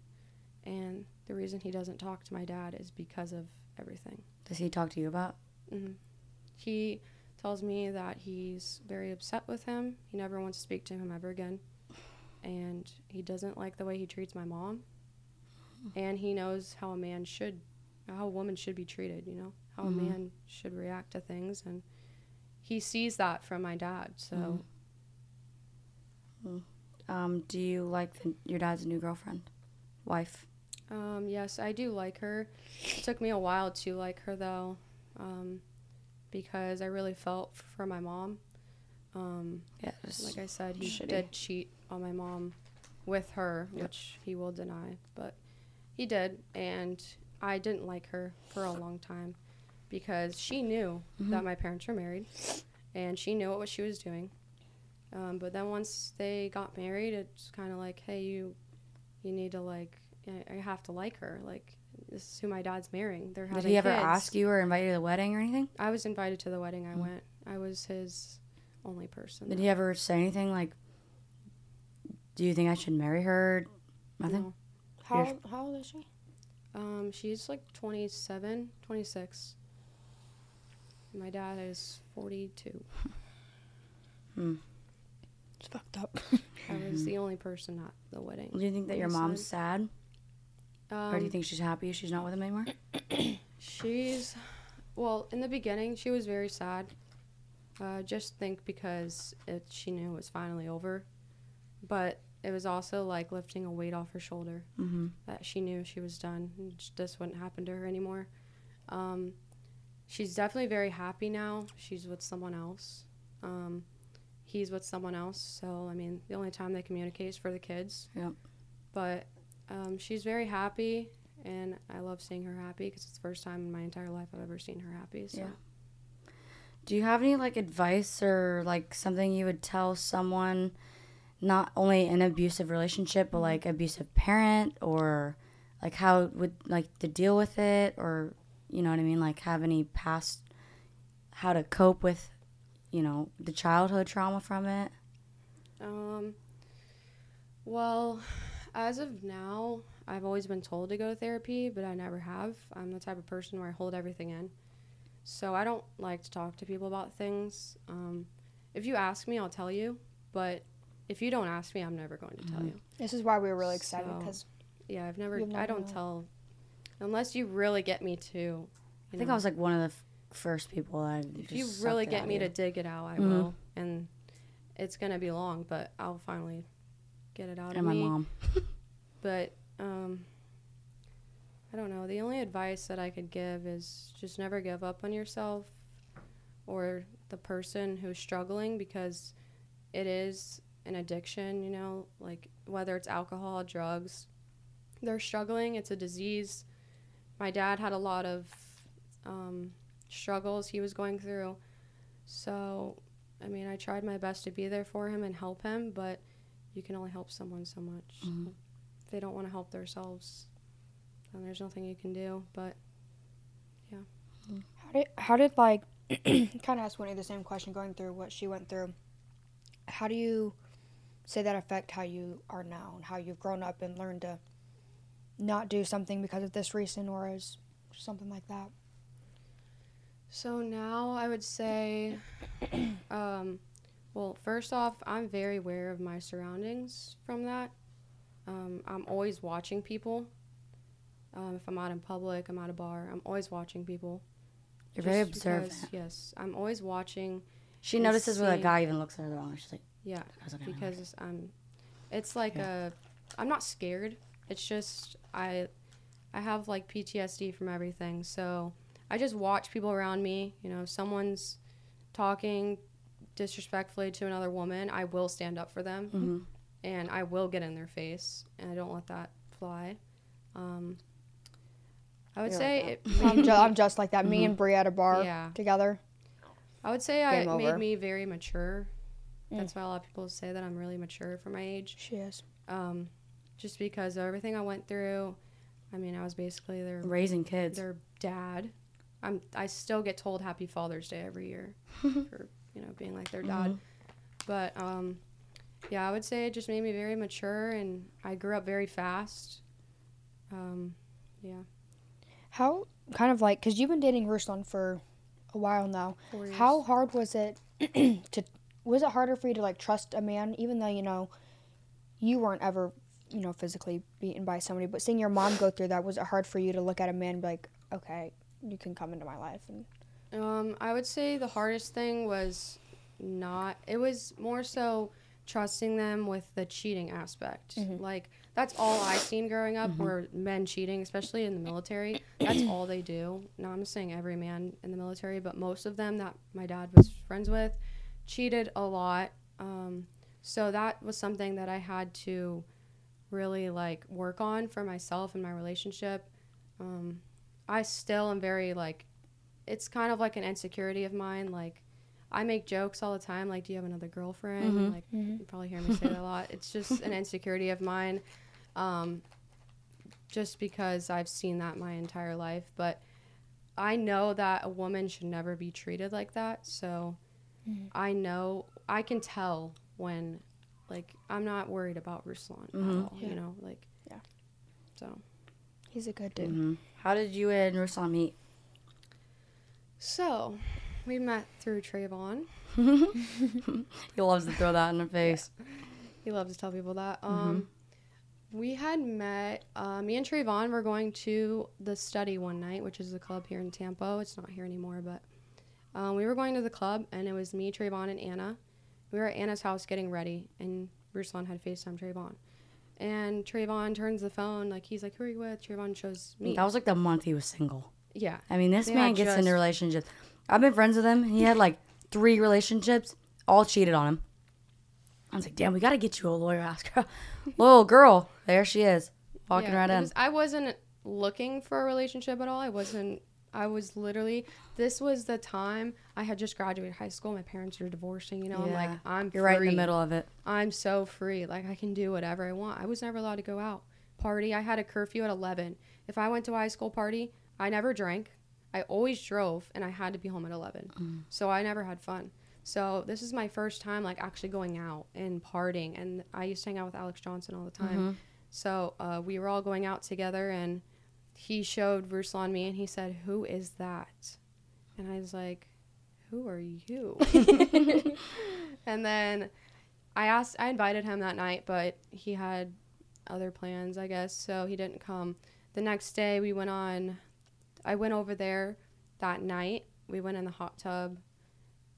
and the reason he doesn't talk to my dad is because of everything. Does he talk to you about? hmm He tells me that he's very upset with him. He never wants to speak to him ever again. And he doesn't like the way he treats my mom. And he knows how a man should, how a woman should be treated, you know, how Mhm. a man should react to things. And he sees that from my dad. So Um, do you like the, your dad's new girlfriend, wife? Um, yes, I do like her. It took me a while to like her though, um, because I really felt for my mom. Um, Yeah. like I said, he shitty. did cheat on my mom with her, Yep. which he will deny, but he did, and I didn't like her for a long time because she knew Mm-hmm. that my parents were married, and she knew what she was doing. Um, but then once they got married, it's kind of like, hey, you, you need to like, I I have to like her. Like, this is who my dad's marrying. They're having. Did he ever kids. ask you or invite you to the wedding or anything? I was invited to the wedding. I Mm. went. I was his only person. Did he ever say anything like, "Do you think I should marry her?" Nothing. No. How old, how old is she? Um, she's like 27, 26. My dad is 42. It's fucked up. I was *laughs* the only person at the wedding. Do you think that your mom's side. sad, Um, or do you think she's happy she's not with him anymore? *clears throat* she's, well, in the beginning, she was very sad. Uh, just think because it, she knew it was finally over. But it was also like lifting a weight off her shoulder. Mm-hmm. that she knew she was done. and This wouldn't happen to her anymore. Um, she's definitely very happy now. She's with someone else. Um, he's with someone else. So I mean, the only time they communicate is for the kids. Yep. But um, she's very happy, and I love seeing her happy because it's the first time in my entire life I've ever seen her happy. So. Yeah. Do you have any like advice or like something you would tell someone, not only in an abusive relationship, but like abusive parent or like how would like to deal with it or you know what I mean? Like have any past how to cope with, you know, the childhood trauma from it? Um, well, as of now, I've always been told to go to therapy, but I never have. I'm the type of person where I hold everything in. So I don't like to talk to people about things. Um, if you ask me, I'll tell you. But if you don't ask me, I'm never going to tell you. This is why we were really excited So- because Yeah, I've never. You've I don't known. tell unless you really get me to. You I think know, I was like one of the f- first people that. If you really get me of to dig it out, I Mhm. will, and it's gonna be long, but I'll finally get it out and of my mom. *laughs* But um, I don't know. The only advice that I could give is just never give up on yourself or the person who's struggling because it is an addiction, you know, like whether it's alcohol, drugs, they're struggling. It's a disease. My dad had a lot of um, struggles he was going through. So, I mean, I tried my best to be there for him and help him, but you can only help someone so much. Mhm. If they don't want to help themselves, then there's nothing you can do. But yeah. how did how did like *clears throat* kind of ask Whitney the same question going through what she went through. How do you say that affect how you are now and how you've grown up and learned to not do something because of this reason or as something like that? So now I would say, *clears throat* um, well, first off, I'm very aware of my surroundings from that. Um, I'm always watching people. Um, if I'm out in public, I'm at a bar, I'm always watching people. You're very Just observant. because- yes, I'm always watching. She and notices when a seeing- guy even looks at her the wrong. way. She's like, Yeah, "I was looking at because I'm. It's like a. I'm not scared. It's just I, I have like PTSD from everything. So I just watch people around me. You know, if someone's talking disrespectfully to another woman, I will stand up for them Mhm. and I will get in their face, and I don't let that fly. Um, I would You're say like it. I'm, ju- I'm just like that. Me and Brie at a bar Yeah. together. I would say I, it made me very mature. Mm. That's why a lot of people say that I'm really mature for my age. She is. um, just because of everything I went through. I mean, I was basically their raising kids. their dad. I'm I still get told Happy Father's Day every year *laughs* for you know being like their dad. Mhm. But um, yeah, I would say it just made me very mature, and I grew up very fast. Um, yeah, How kind of like because you've been dating Ruslan for a while now. How hard was it *clears throat* to? Was it harder for you to like trust a man, even though you know you weren't ever, you know, physically beaten by somebody, but seeing your mom go through that, was it hard for you to look at a man and be like, okay, you can come into my life and Um, I would say the hardest thing was not. It was more so trusting them with the cheating aspect. Mhm. Like that's all I seen growing up Mhm. were men cheating, especially in the military. That's all they do. Now I'm not saying every man in the military, but most of them that my dad was friends with cheated a lot. Um, so that was something that I had to really like work on for myself and my relationship. Um, I still am very like it's kind of like an insecurity of mine. Like, I make jokes all the time. Like, do you have another girlfriend? Mhm. Like, you probably hear me say that a lot. It's just an insecurity of mine, um, just because I've seen that my entire life. But I know that a woman should never be treated like that. So Mhm. I know I can tell when, like, I'm not worried about Ruslan at all. Yeah. You know, like, Yeah. So. he's a good dude. Mhm. How did you and Ruslan meet? So, we met through Trayvon. *laughs* he loves to throw that in her face. He loves to tell people that. Mm-hmm. Um, we had met. Uh, me and Trayvon were going to the study one night, which is a club here in Tampa. It's not here anymore, but um, we were going to the club, and it was me, Trayvon, and Anna. We were at Anna's house getting ready, and Ruslan had FaceTime Trayvon. And Trayvon turns the phone, like he's like, "Who are you with?" Trayvon shows me. That was like the month he was single. Yeah, I mean, this They man gets just- into relationships. I've been friends with him. He had like three relationships, all cheated on him. I was like, damn, we got to get you a lawyer. Her. *laughs* Little girl, there she is, walking Yeah, right in. was- I wasn't looking for a relationship at all. I wasn't. I was literally. This was the time I had just graduated high school. My parents were divorcing. You know, I'm like, I'm. You're right in the middle of it. I'm so free. Like I can do whatever I want. I was never allowed to go out party. I had a curfew at 11. If I went to a high school party, I never drank. I always drove, and I had to be home at 11. Mm. So I never had fun. So this is my first time like actually going out and partying. And I used to hang out with Alex Johnson all the time. Mhm. So uh, we were all going out together, and he showed Ruslan me, and he said, "Who is that?" And I was like, who are you? *laughs* and then I asked, I invited him that night, but he had other plans, I guess, so he didn't come. The next day, we went on, I went over there that night. We went in the hot tub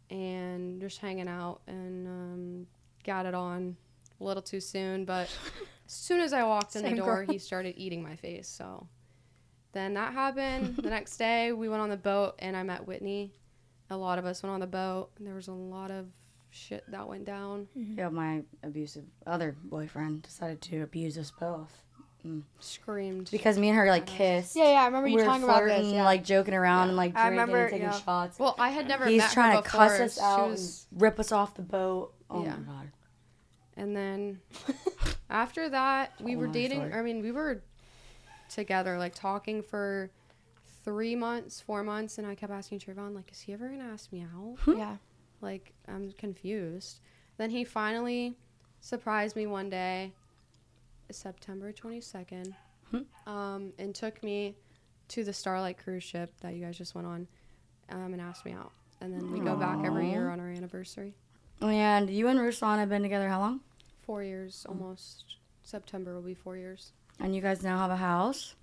and just hanging out and um, got it on a little too soon, but as *laughs* soon as I walked in the door, girl. he started eating my face. So then that happened. *laughs* the next day, we went on the boat and I met Whitney. A lot of us went on the boat. And there was a lot of shit that went down. Yeah, my abusive other boyfriend decided to abuse us both Screamed. because me and her like kissed. Yeah, yeah, I remember you we were talking about this. flirting, Yeah. like joking around and like I drinking remember, and taking yeah. shots. well, I had never He's met trying her to before. cuss us She out was- and rip us off the boat. Oh Yeah. my god. And then *laughs* after that, we Whole were dating. story. I mean, we were together, like talking for three months, four months, and I kept asking Trayvon, like, is he ever gonna ask me out? Hmm? yeah. Like, I'm confused. Then he finally surprised me one day, September 22nd, um, and took me to the Starlight cruise ship that you guys just went on, um, and asked me out. And then we go back every year on our anniversary. And you and Ruslan have been together how long? Four years, almost. September will be four years. And you guys now have a house.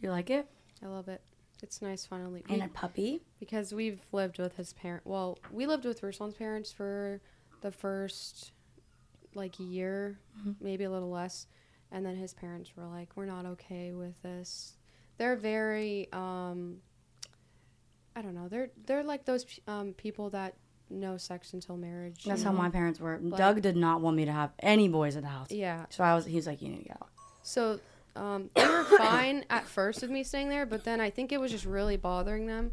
You like it? I love it. It's nice finally. And We- a puppy. because we've lived with his parent. Well, we lived with Ruslan's parents for the first like year, maybe a little less, and then his parents were like, "We're not okay with this." They're very, um, I don't know. They're they're like those um, people that no sex until marriage. That's how know? my parents were. Like- Doug did not want me to have any boys at the house. Yeah. So I was. He was like, "You need to get out." So um, they were *coughs* fine at first with me staying there, but then I think it was just really bothering them.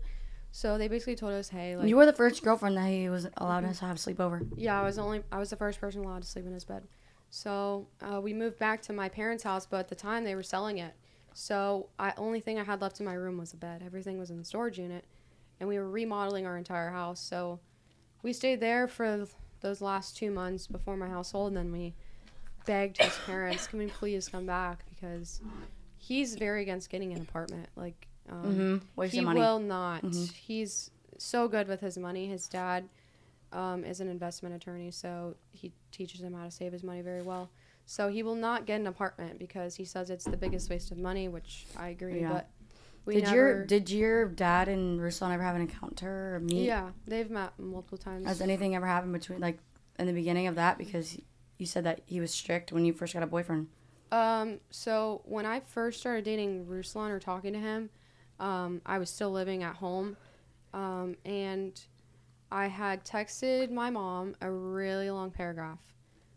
So they basically told us, "Hey, like." you were the first girlfriend that he was allowed us to have sleepover. Yeah, I was only I was the first person allowed to sleep in his bed. So uh, we moved back to my parents' house, but at the time they were selling it. So I only thing I had left in my room was a bed. Everything was in the storage unit, and we were remodeling our entire house. So we stayed there for those last two months before my house sold, and then we begged his parents, "Can we please come back?" Because he's very against getting an apartment. Like um, Mm-hmm. He will not. He's so good with his money. His dad um, is an investment attorney, so he teaches him how to save his money very well. So he will not get an apartment because he says it's the biggest waste of money, which I agree. Yeah. But we did never. your did your dad and Ruslan ever have an encounter or meet? yeah, they've met multiple times. Has anything ever happened between like in the beginning of that? Because you said that he was strict when you first got a boyfriend. Um, so when I first started dating Ruslan or talking to him, um, I was still living at home, um, and I had texted my mom a really long paragraph,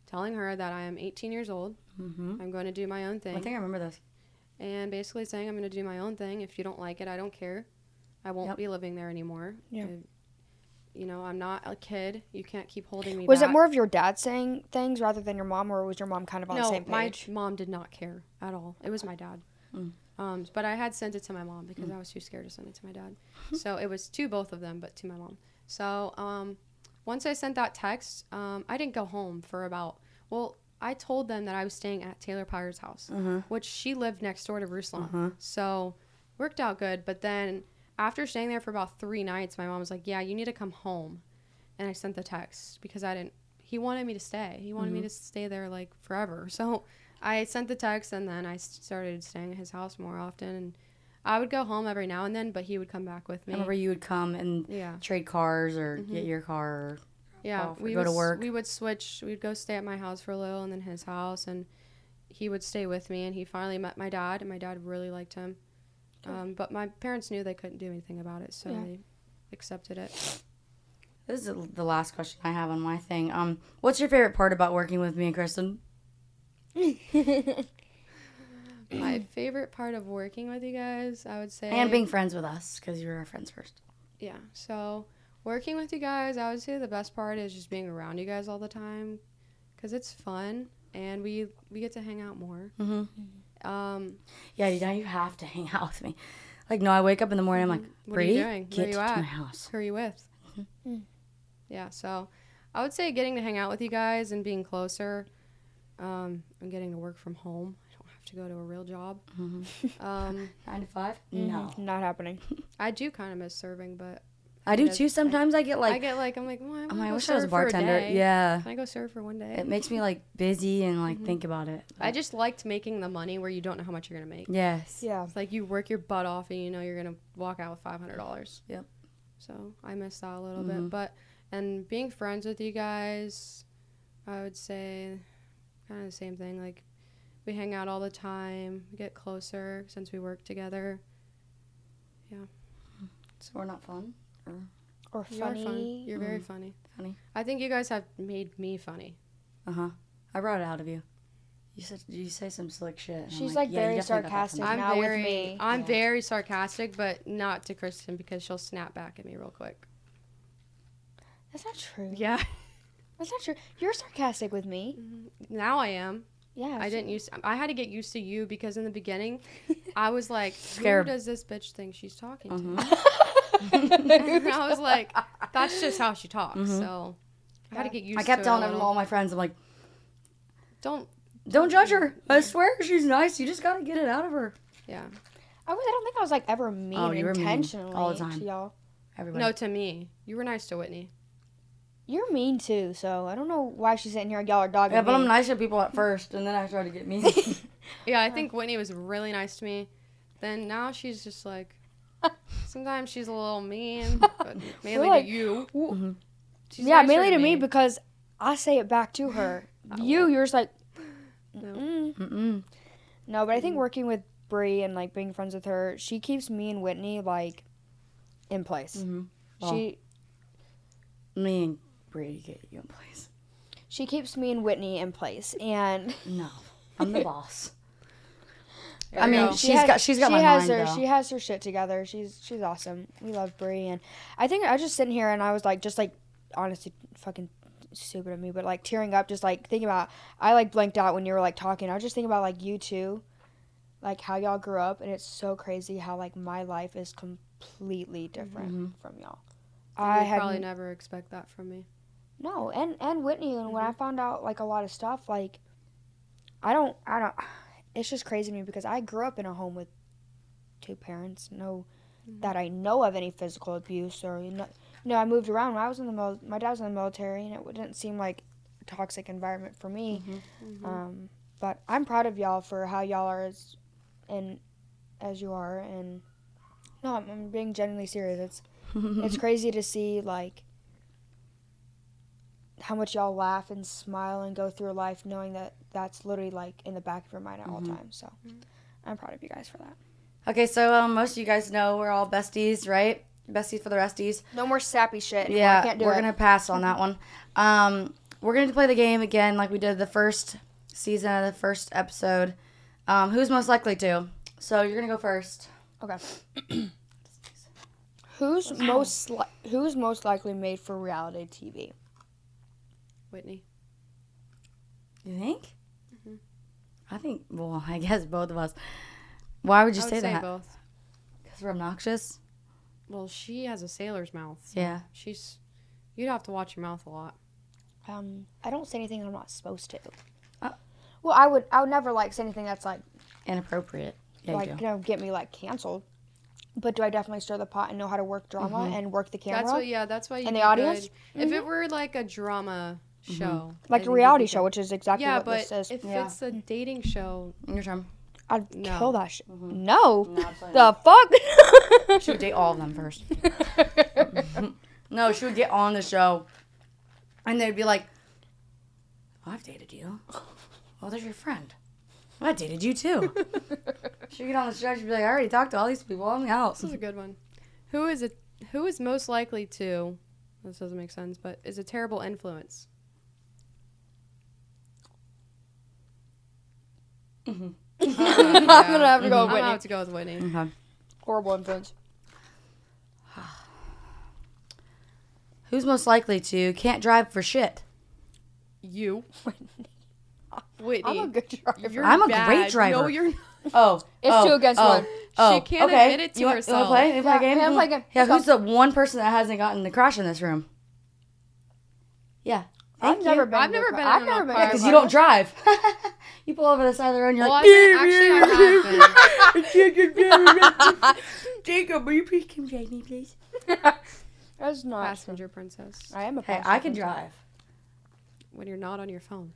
telling her that I am 18 years old. Mm-hmm. I'm going to do my own thing. I thing, think I remember this. and basically saying I'm going to do my own thing. If you don't like it, I don't care. I won't Yep. be living there anymore. Yeah. You know, I'm not a kid. You can't keep holding me Was back. it more of your dad saying things rather than your mom, or was your mom kind of on no, the same page? my mom did not care at all. It was my dad. Mm. Um, but I had sent it to my mom because I was too scared to send it to my dad. *laughs* so it was to both of them, but to my mom. So um, once I sent that text, um, I didn't go home for about, well, I told them that I was staying at Taylor Pyre's house, Mhm. which she lived next door to Ruslan. Mhm. So worked out good. But then after staying there for about three nights, my mom was like, yeah, you need to come home. And I sent the text because I didn't, he wanted me to stay. He wanted me to stay there like forever. *laughs* So I sent the text and then I started staying at his house more often. And I would go home every now and then, but he would come back with me. I me. remember you would come and Yeah. trade cars or Mm-hmm. get your car. Or, Yeah, we go to would, s- work. We would switch. We'd go stay at my house for a little, and then his house, and he would stay with me. And he finally met my dad, and my dad really liked him. Um, but my parents knew they couldn't do anything about it, so Yeah. they accepted it. this is the last question I have on my thing. Um, what's your favorite part about working with me and Kristen? *laughs* my favorite part of working with you guys, I would say, And being friends with us because you were our friends first. yeah. So working with you guys, I would say the best part is just being around you guys all the time, because it's fun and we we get to hang out more. Mm-hmm. Um, Yeah, you now you have to hang out with me. Like, no, I wake up in the morning. I'm like, What are you Bree, doing? Where get you to at?" my house. Who are you with? Mm-hmm. Yeah, so I would say getting to hang out with you guys and being closer, um, and getting to work from home. I don't have to go to a real job. Mm-hmm. *laughs* Um, Nine to 5 Mhm. No. Not happening. I do kind of miss serving, but I do too. Sometimes I get like I get like I'm like, well, I, I'm wanna I go wish I was a bartender. day. Yeah. Can I go serve for one day? It makes me like busy and Mm-hmm. like think about it. I just liked making the money where you don't know how much you're gonna make. yes. Yeah. It's like you work your butt off and you know you're gonna walk out with five hundred dollars. Yep. So I missed out a little Mhm. bit, but and being friends with you guys, I would say, kind of the same thing. Like we hang out all the time, we get closer since we work together. Yeah. So we're not fun. Or You are funny. fun. You're very Mm. funny. Funny. I think you guys have made me funny. Uh huh. I brought it out of you. You said you say some slick shit. She's, like, yeah, very definitely got that from sarcastic. me. I'm now with very, me. I'm Yeah. very sarcastic, but not to Kristen because she'll snap back at me real quick. That's not true. Yeah. That's not true. You're sarcastic with me. now I am. Yeah. I didn't use. I had to get used to you because in the beginning, *laughs* I was like, Scared. "Who does this bitch think she's talking Mhm. to?" *laughs* I was like, "That's just how she talks." Mhm. So I had to get used. To it. I kept to telling it a everyone, little. all my friends, I'm like, Don't. don't judge her. I swear she's nice. You just gotta get it out of her. Yeah. I, was, I don't think I was like ever mean Oh, you were mean intentionally all the time. to y'all. Everybody. No, to me, you were nice to Whitney. You're mean too, so I don't know why she's sitting here. Y'all are dogging yeah, but me. I'm nice to people at first, and then I try to get mean. *laughs* Yeah, I think Whitney was really nice to me. Then now she's just like. *laughs* Sometimes she's a little mean, *laughs* but mainly like- to you. Mhm. Yeah, mainly to me because I say it back to her. you, you're just like, No. mm. Mm-mm. no. But I think working with Brie and like being friends with her, she keeps me and Whitney like in place. Mhm. Well. She Me and Brady get you in place. she keeps me and Whitney in place, and No, I'm the *laughs* boss. I mean, go. she's She has- got she's got she my has mind her though. she has her shit together. She's she's awesome. We love Brie, and I think I was just sitting here and I was like, just like honestly, fucking stupid of me, but like tearing up, just like thinking about. I like blanked out when you were like talking. I was just thinking about like you two, like how y'all grew up, and it's so crazy how like my life is completely different Mhm. from y'all. I I had probably never expect that from me. No, and and Whitney, and when I found out like a lot of stuff, like I don't, I don't. *sighs* It's just crazy to me because I grew up in a home with two parents, no, that I know of any physical abuse or you know, no. I moved around when I was in the mil- my dad was in the military, and it didn't seem like a toxic environment for me. Mm-hmm. Um, but I'm proud of y'all for how y'all are as, and as you are, and no, I'm, I'm being genuinely serious. It's it's *laughs* crazy to see like how much y'all laugh and smile and go through life knowing that that's literally like in the back of your mind at all times. So I'm proud of you guys for that. okay, so um, most of you guys know we're all besties, right? Besties for the resties. No more sappy shit. anymore. Yeah, I can't do we're it. gonna pass on that one. *laughs* Um, we're gonna play the game again, like we did the first season of the first episode. Um, who's most likely to? So you're gonna go first. Okay. *clears throat* who's most li- who's most likely made for reality TV? Whitney. You think? Mm-hmm. I think. Well, *laughs* I guess both of us. Why would you I would say, say that? both. Because we're obnoxious. Well, she has a sailor's mouth. so Yeah. She's. You'd have to watch your mouth a lot. Um, I don't say anything I'm not supposed to. Oh. Well, I would I would never like say anything that's like Inappropriate. Yeah, like you you know get me like canceled. But do I definitely stir the pot and know how to work drama mm-hmm. and work the camera? That's what. Yeah, that's why. And you'd the audience? good. If it mm-hmm. were like a drama Mm-hmm. show, I like a reality show, which is exactly Yeah, what but this is. if Yeah. it's a dating show, Your turn. I'd No. kill that shit. Mm-hmm. No. No, *laughs* The fuck? She would date all of them first. *laughs* No, she would get on the show, and they'd be like, "Oh, "I've dated you. Well, there's your friend. I dated you too." *laughs* she'd get on the show. She'd be like, "I already talked to all these people. I'm out." this is a good one. Who is it? Who is most likely to? This doesn't make sense, but is a terrible influence. I'm gonna have to go mm-hmm. I'm with gonna Whitney. have to go with Whitney. Okay. Horrible influence. *sighs* Who's most likely to can't drive for shit? You, *laughs* Whitney. I'm a good driver. You're I'm a bad. great driver. No, you're. Not. *laughs* Oh, It's oh, two against oh, one. Oh, She can't okay. admit it to you want, herself. You want to play? You play Yeah, a game? yeah, play a game. Yeah, Let's who's the one person that hasn't gotten the crash in this room? Yeah. I've Thank never been. I've never a- been I've never been. car Because car. you don't drive. *laughs* you pull over the side of the road and you're Well, like, I've been, actually, I have. Jacob, will you please come drive me, please? That's not. Passenger princess. I am a. passenger. Hey, I can princess. drive. When you're not on your phone.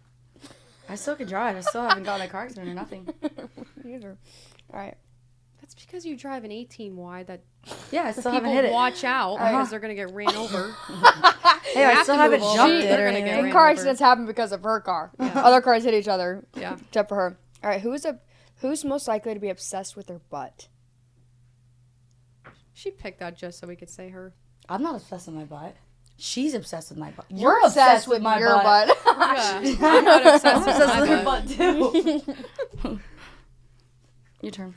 I still can drive. I still haven't gotten a car accident or nothing. Either. All right. That's because you drive an 18 wide that Yeah, I still people haven't hit it. watch out Uh-huh. because they're gonna get ran over. *laughs* Hey, I have still to haven't move over. jumped it They're or gonna get anything. ran Car over. accidents happen because of her car. Yeah. *laughs* Other cars hit each other yeah. except for her. All right. Who's a who's most likely to be obsessed with their butt? She picked that just so we could say her. I'm not obsessed with my butt. She's obsessed with my butt. You're obsessed with my your butt. butt. *laughs* Yeah. I'm not obsessed I'm with my with her butt. butt too. Your turn.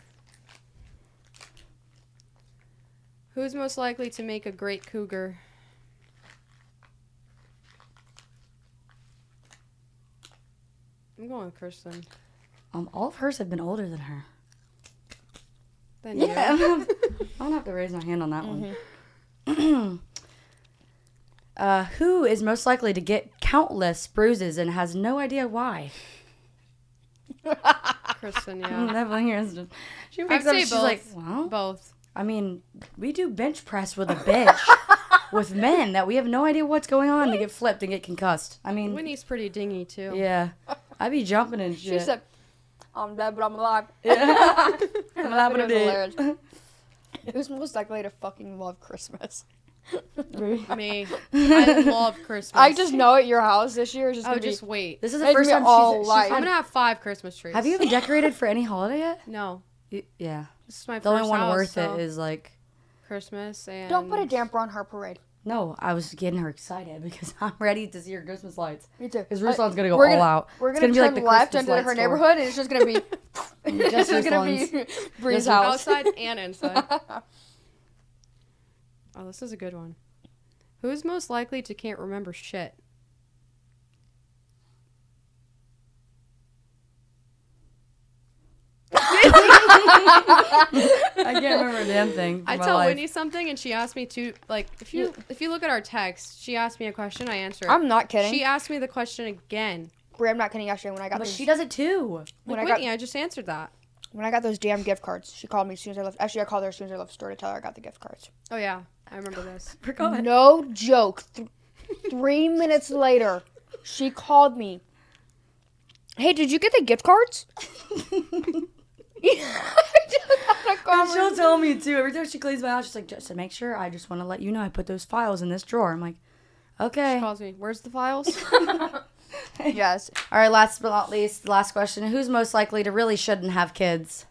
Who's most likely to make a great cougar? I'm going with Kristen. Um, all of hers have been older than her. Then Yeah, *laughs* I *laughs* don't have to raise my hand on that one. *clears throat* uh, who is most likely to get countless bruises and has no idea why? Kristen, yeah. *laughs* Definitely yours. She I'd wakes up say and she's both. like, well, Both. I mean, we do bench press with a bitch *laughs* with men that we have no idea what's going on to get flipped and get concussed. I mean, Winnie's pretty dingy too. yeah, I'd be jumping and shit. She said, "I'm dead, but I'm alive." *laughs* *laughs* I'm That laughing at video was it. Who's most likely to fucking love Christmas? Me. I love Christmas. I just know at your house this year is just Oh, gonna just be. wait. This is the It's first gonna time be all she's, she's light. I'm had- gonna have five Christmas trees. Have you even decorated for any holiday yet? No. Y- Yeah. This is my The first only one house, worth so it is like Christmas and Don't put a damper on her parade. no. I was getting her excited *laughs* because I'm ready to see her Christmas lights. Me too. Because Ruslan's gonna go we're all gonna- out. We're gonna, gonna be turn like the left Christmas into light her store. neighborhood, and it's just gonna be. *laughs* Just *laughs* it's just gonna be Bry's Just house. outside and inside. oh, this is a good one. Who's most likely to can't remember shit? I can't remember a damn thing. I for my tell life. Whitney something and she asked me to like if you if you look at our text, she asked me a question, I answered. I'm not kidding. She asked me the question again. Bry, I'm not kidding. Yesterday when I got but those, she does it too. when Like I got Whitney, I just answered that. when I got those damn gift cards, she called me as soon as I left. Actually, I called her as soon as I left the store to tell her I got the gift cards. Oh yeah, I remember this. *laughs* Forgot. No joke. Th- three *laughs* minutes later, she called me. Hey, did you get the gift cards? *laughs* *laughs* And she'll tell me too. Every time she cleans my house, she's like, just to make sure, I just want to let you know I put those files in this drawer. I'm like, She okay. calls me. Where's the files? *laughs* *laughs* yes. All right, last but not least, last question. Who's most likely to really shouldn't have kids?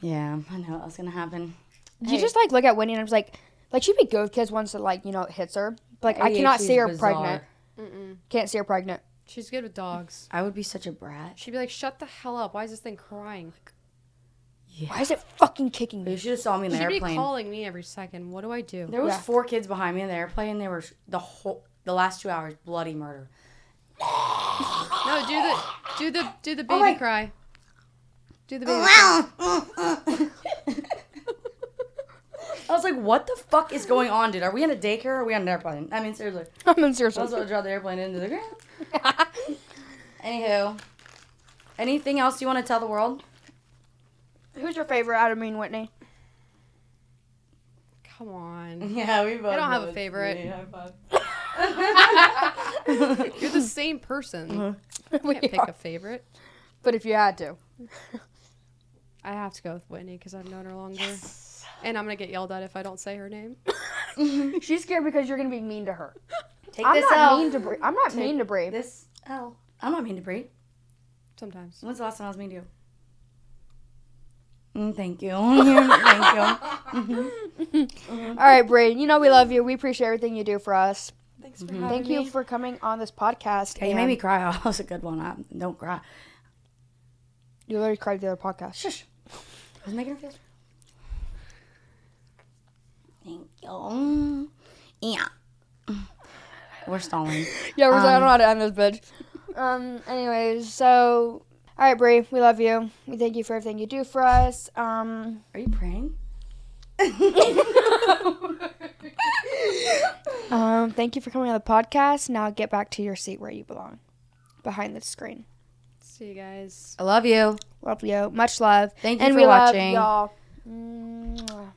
Yeah, I know that was going to happen. You just like look at Winnie and I was like, like she'd be good with kids once it like you know it hits her. But, like I cannot see her bizarre. pregnant. Mm-mm. Can't see her pregnant. She's good with dogs. I would be such a brat. She'd be like, "Shut the hell up! Why is this thing crying?" Why is it fucking kicking me? You should have saw me in the She'd be calling me every second. What do I do? There was Yeah. four kids behind me in the airplane. They were the whole the last two hours bloody murder. No, do the do the do the oh baby my- cry. Do the baby cry. *laughs* I was like, what the fuck is going on, dude? Are we in a daycare or are we on an airplane? I mean, seriously. *laughs* I mean I seriously. was about to drive the airplane into the ground. *laughs* Anywho, anything else you want to tell the world? Who's your favorite out of me and Whitney? Come on. *laughs* Yeah, we both. I don't have a favorite. me. High five. You're the same person. Uh-huh. We Can't pick are. a favorite. But if you had to, I have to go with Whitney because I've known her longer. And I'm gonna get yelled at if I don't say her name. *laughs* she's scared because you're gonna be mean to her. Take I'm this not L. mean to Bry. I'm not Take mean to Bry. This L. I'm not mean to Bry. Sometimes. When's the last time I was mean to you? Mm, thank you. *laughs* thank you. All right, Bry. You know we love you. We appreciate everything you do for us. Thanks for Thank you for coming on this podcast. Hey, you made me cry. *laughs* That was a good one. I, don't cry. You literally cried the other podcast. Shush. I was making her feel. Thank you. Yeah. We're stalling. *laughs* Yeah, we're I Um, don't know how to end this bitch. Um. Anyways, so all right, Bry, We love you. We thank you for everything you do for us. Um. Are you praying? *laughs* Um. Thank you for coming on the podcast. Now get back to your seat where you belong, behind the screen. See you guys. I love you. Love you. Much love. Thank you and for we watching. love y'all.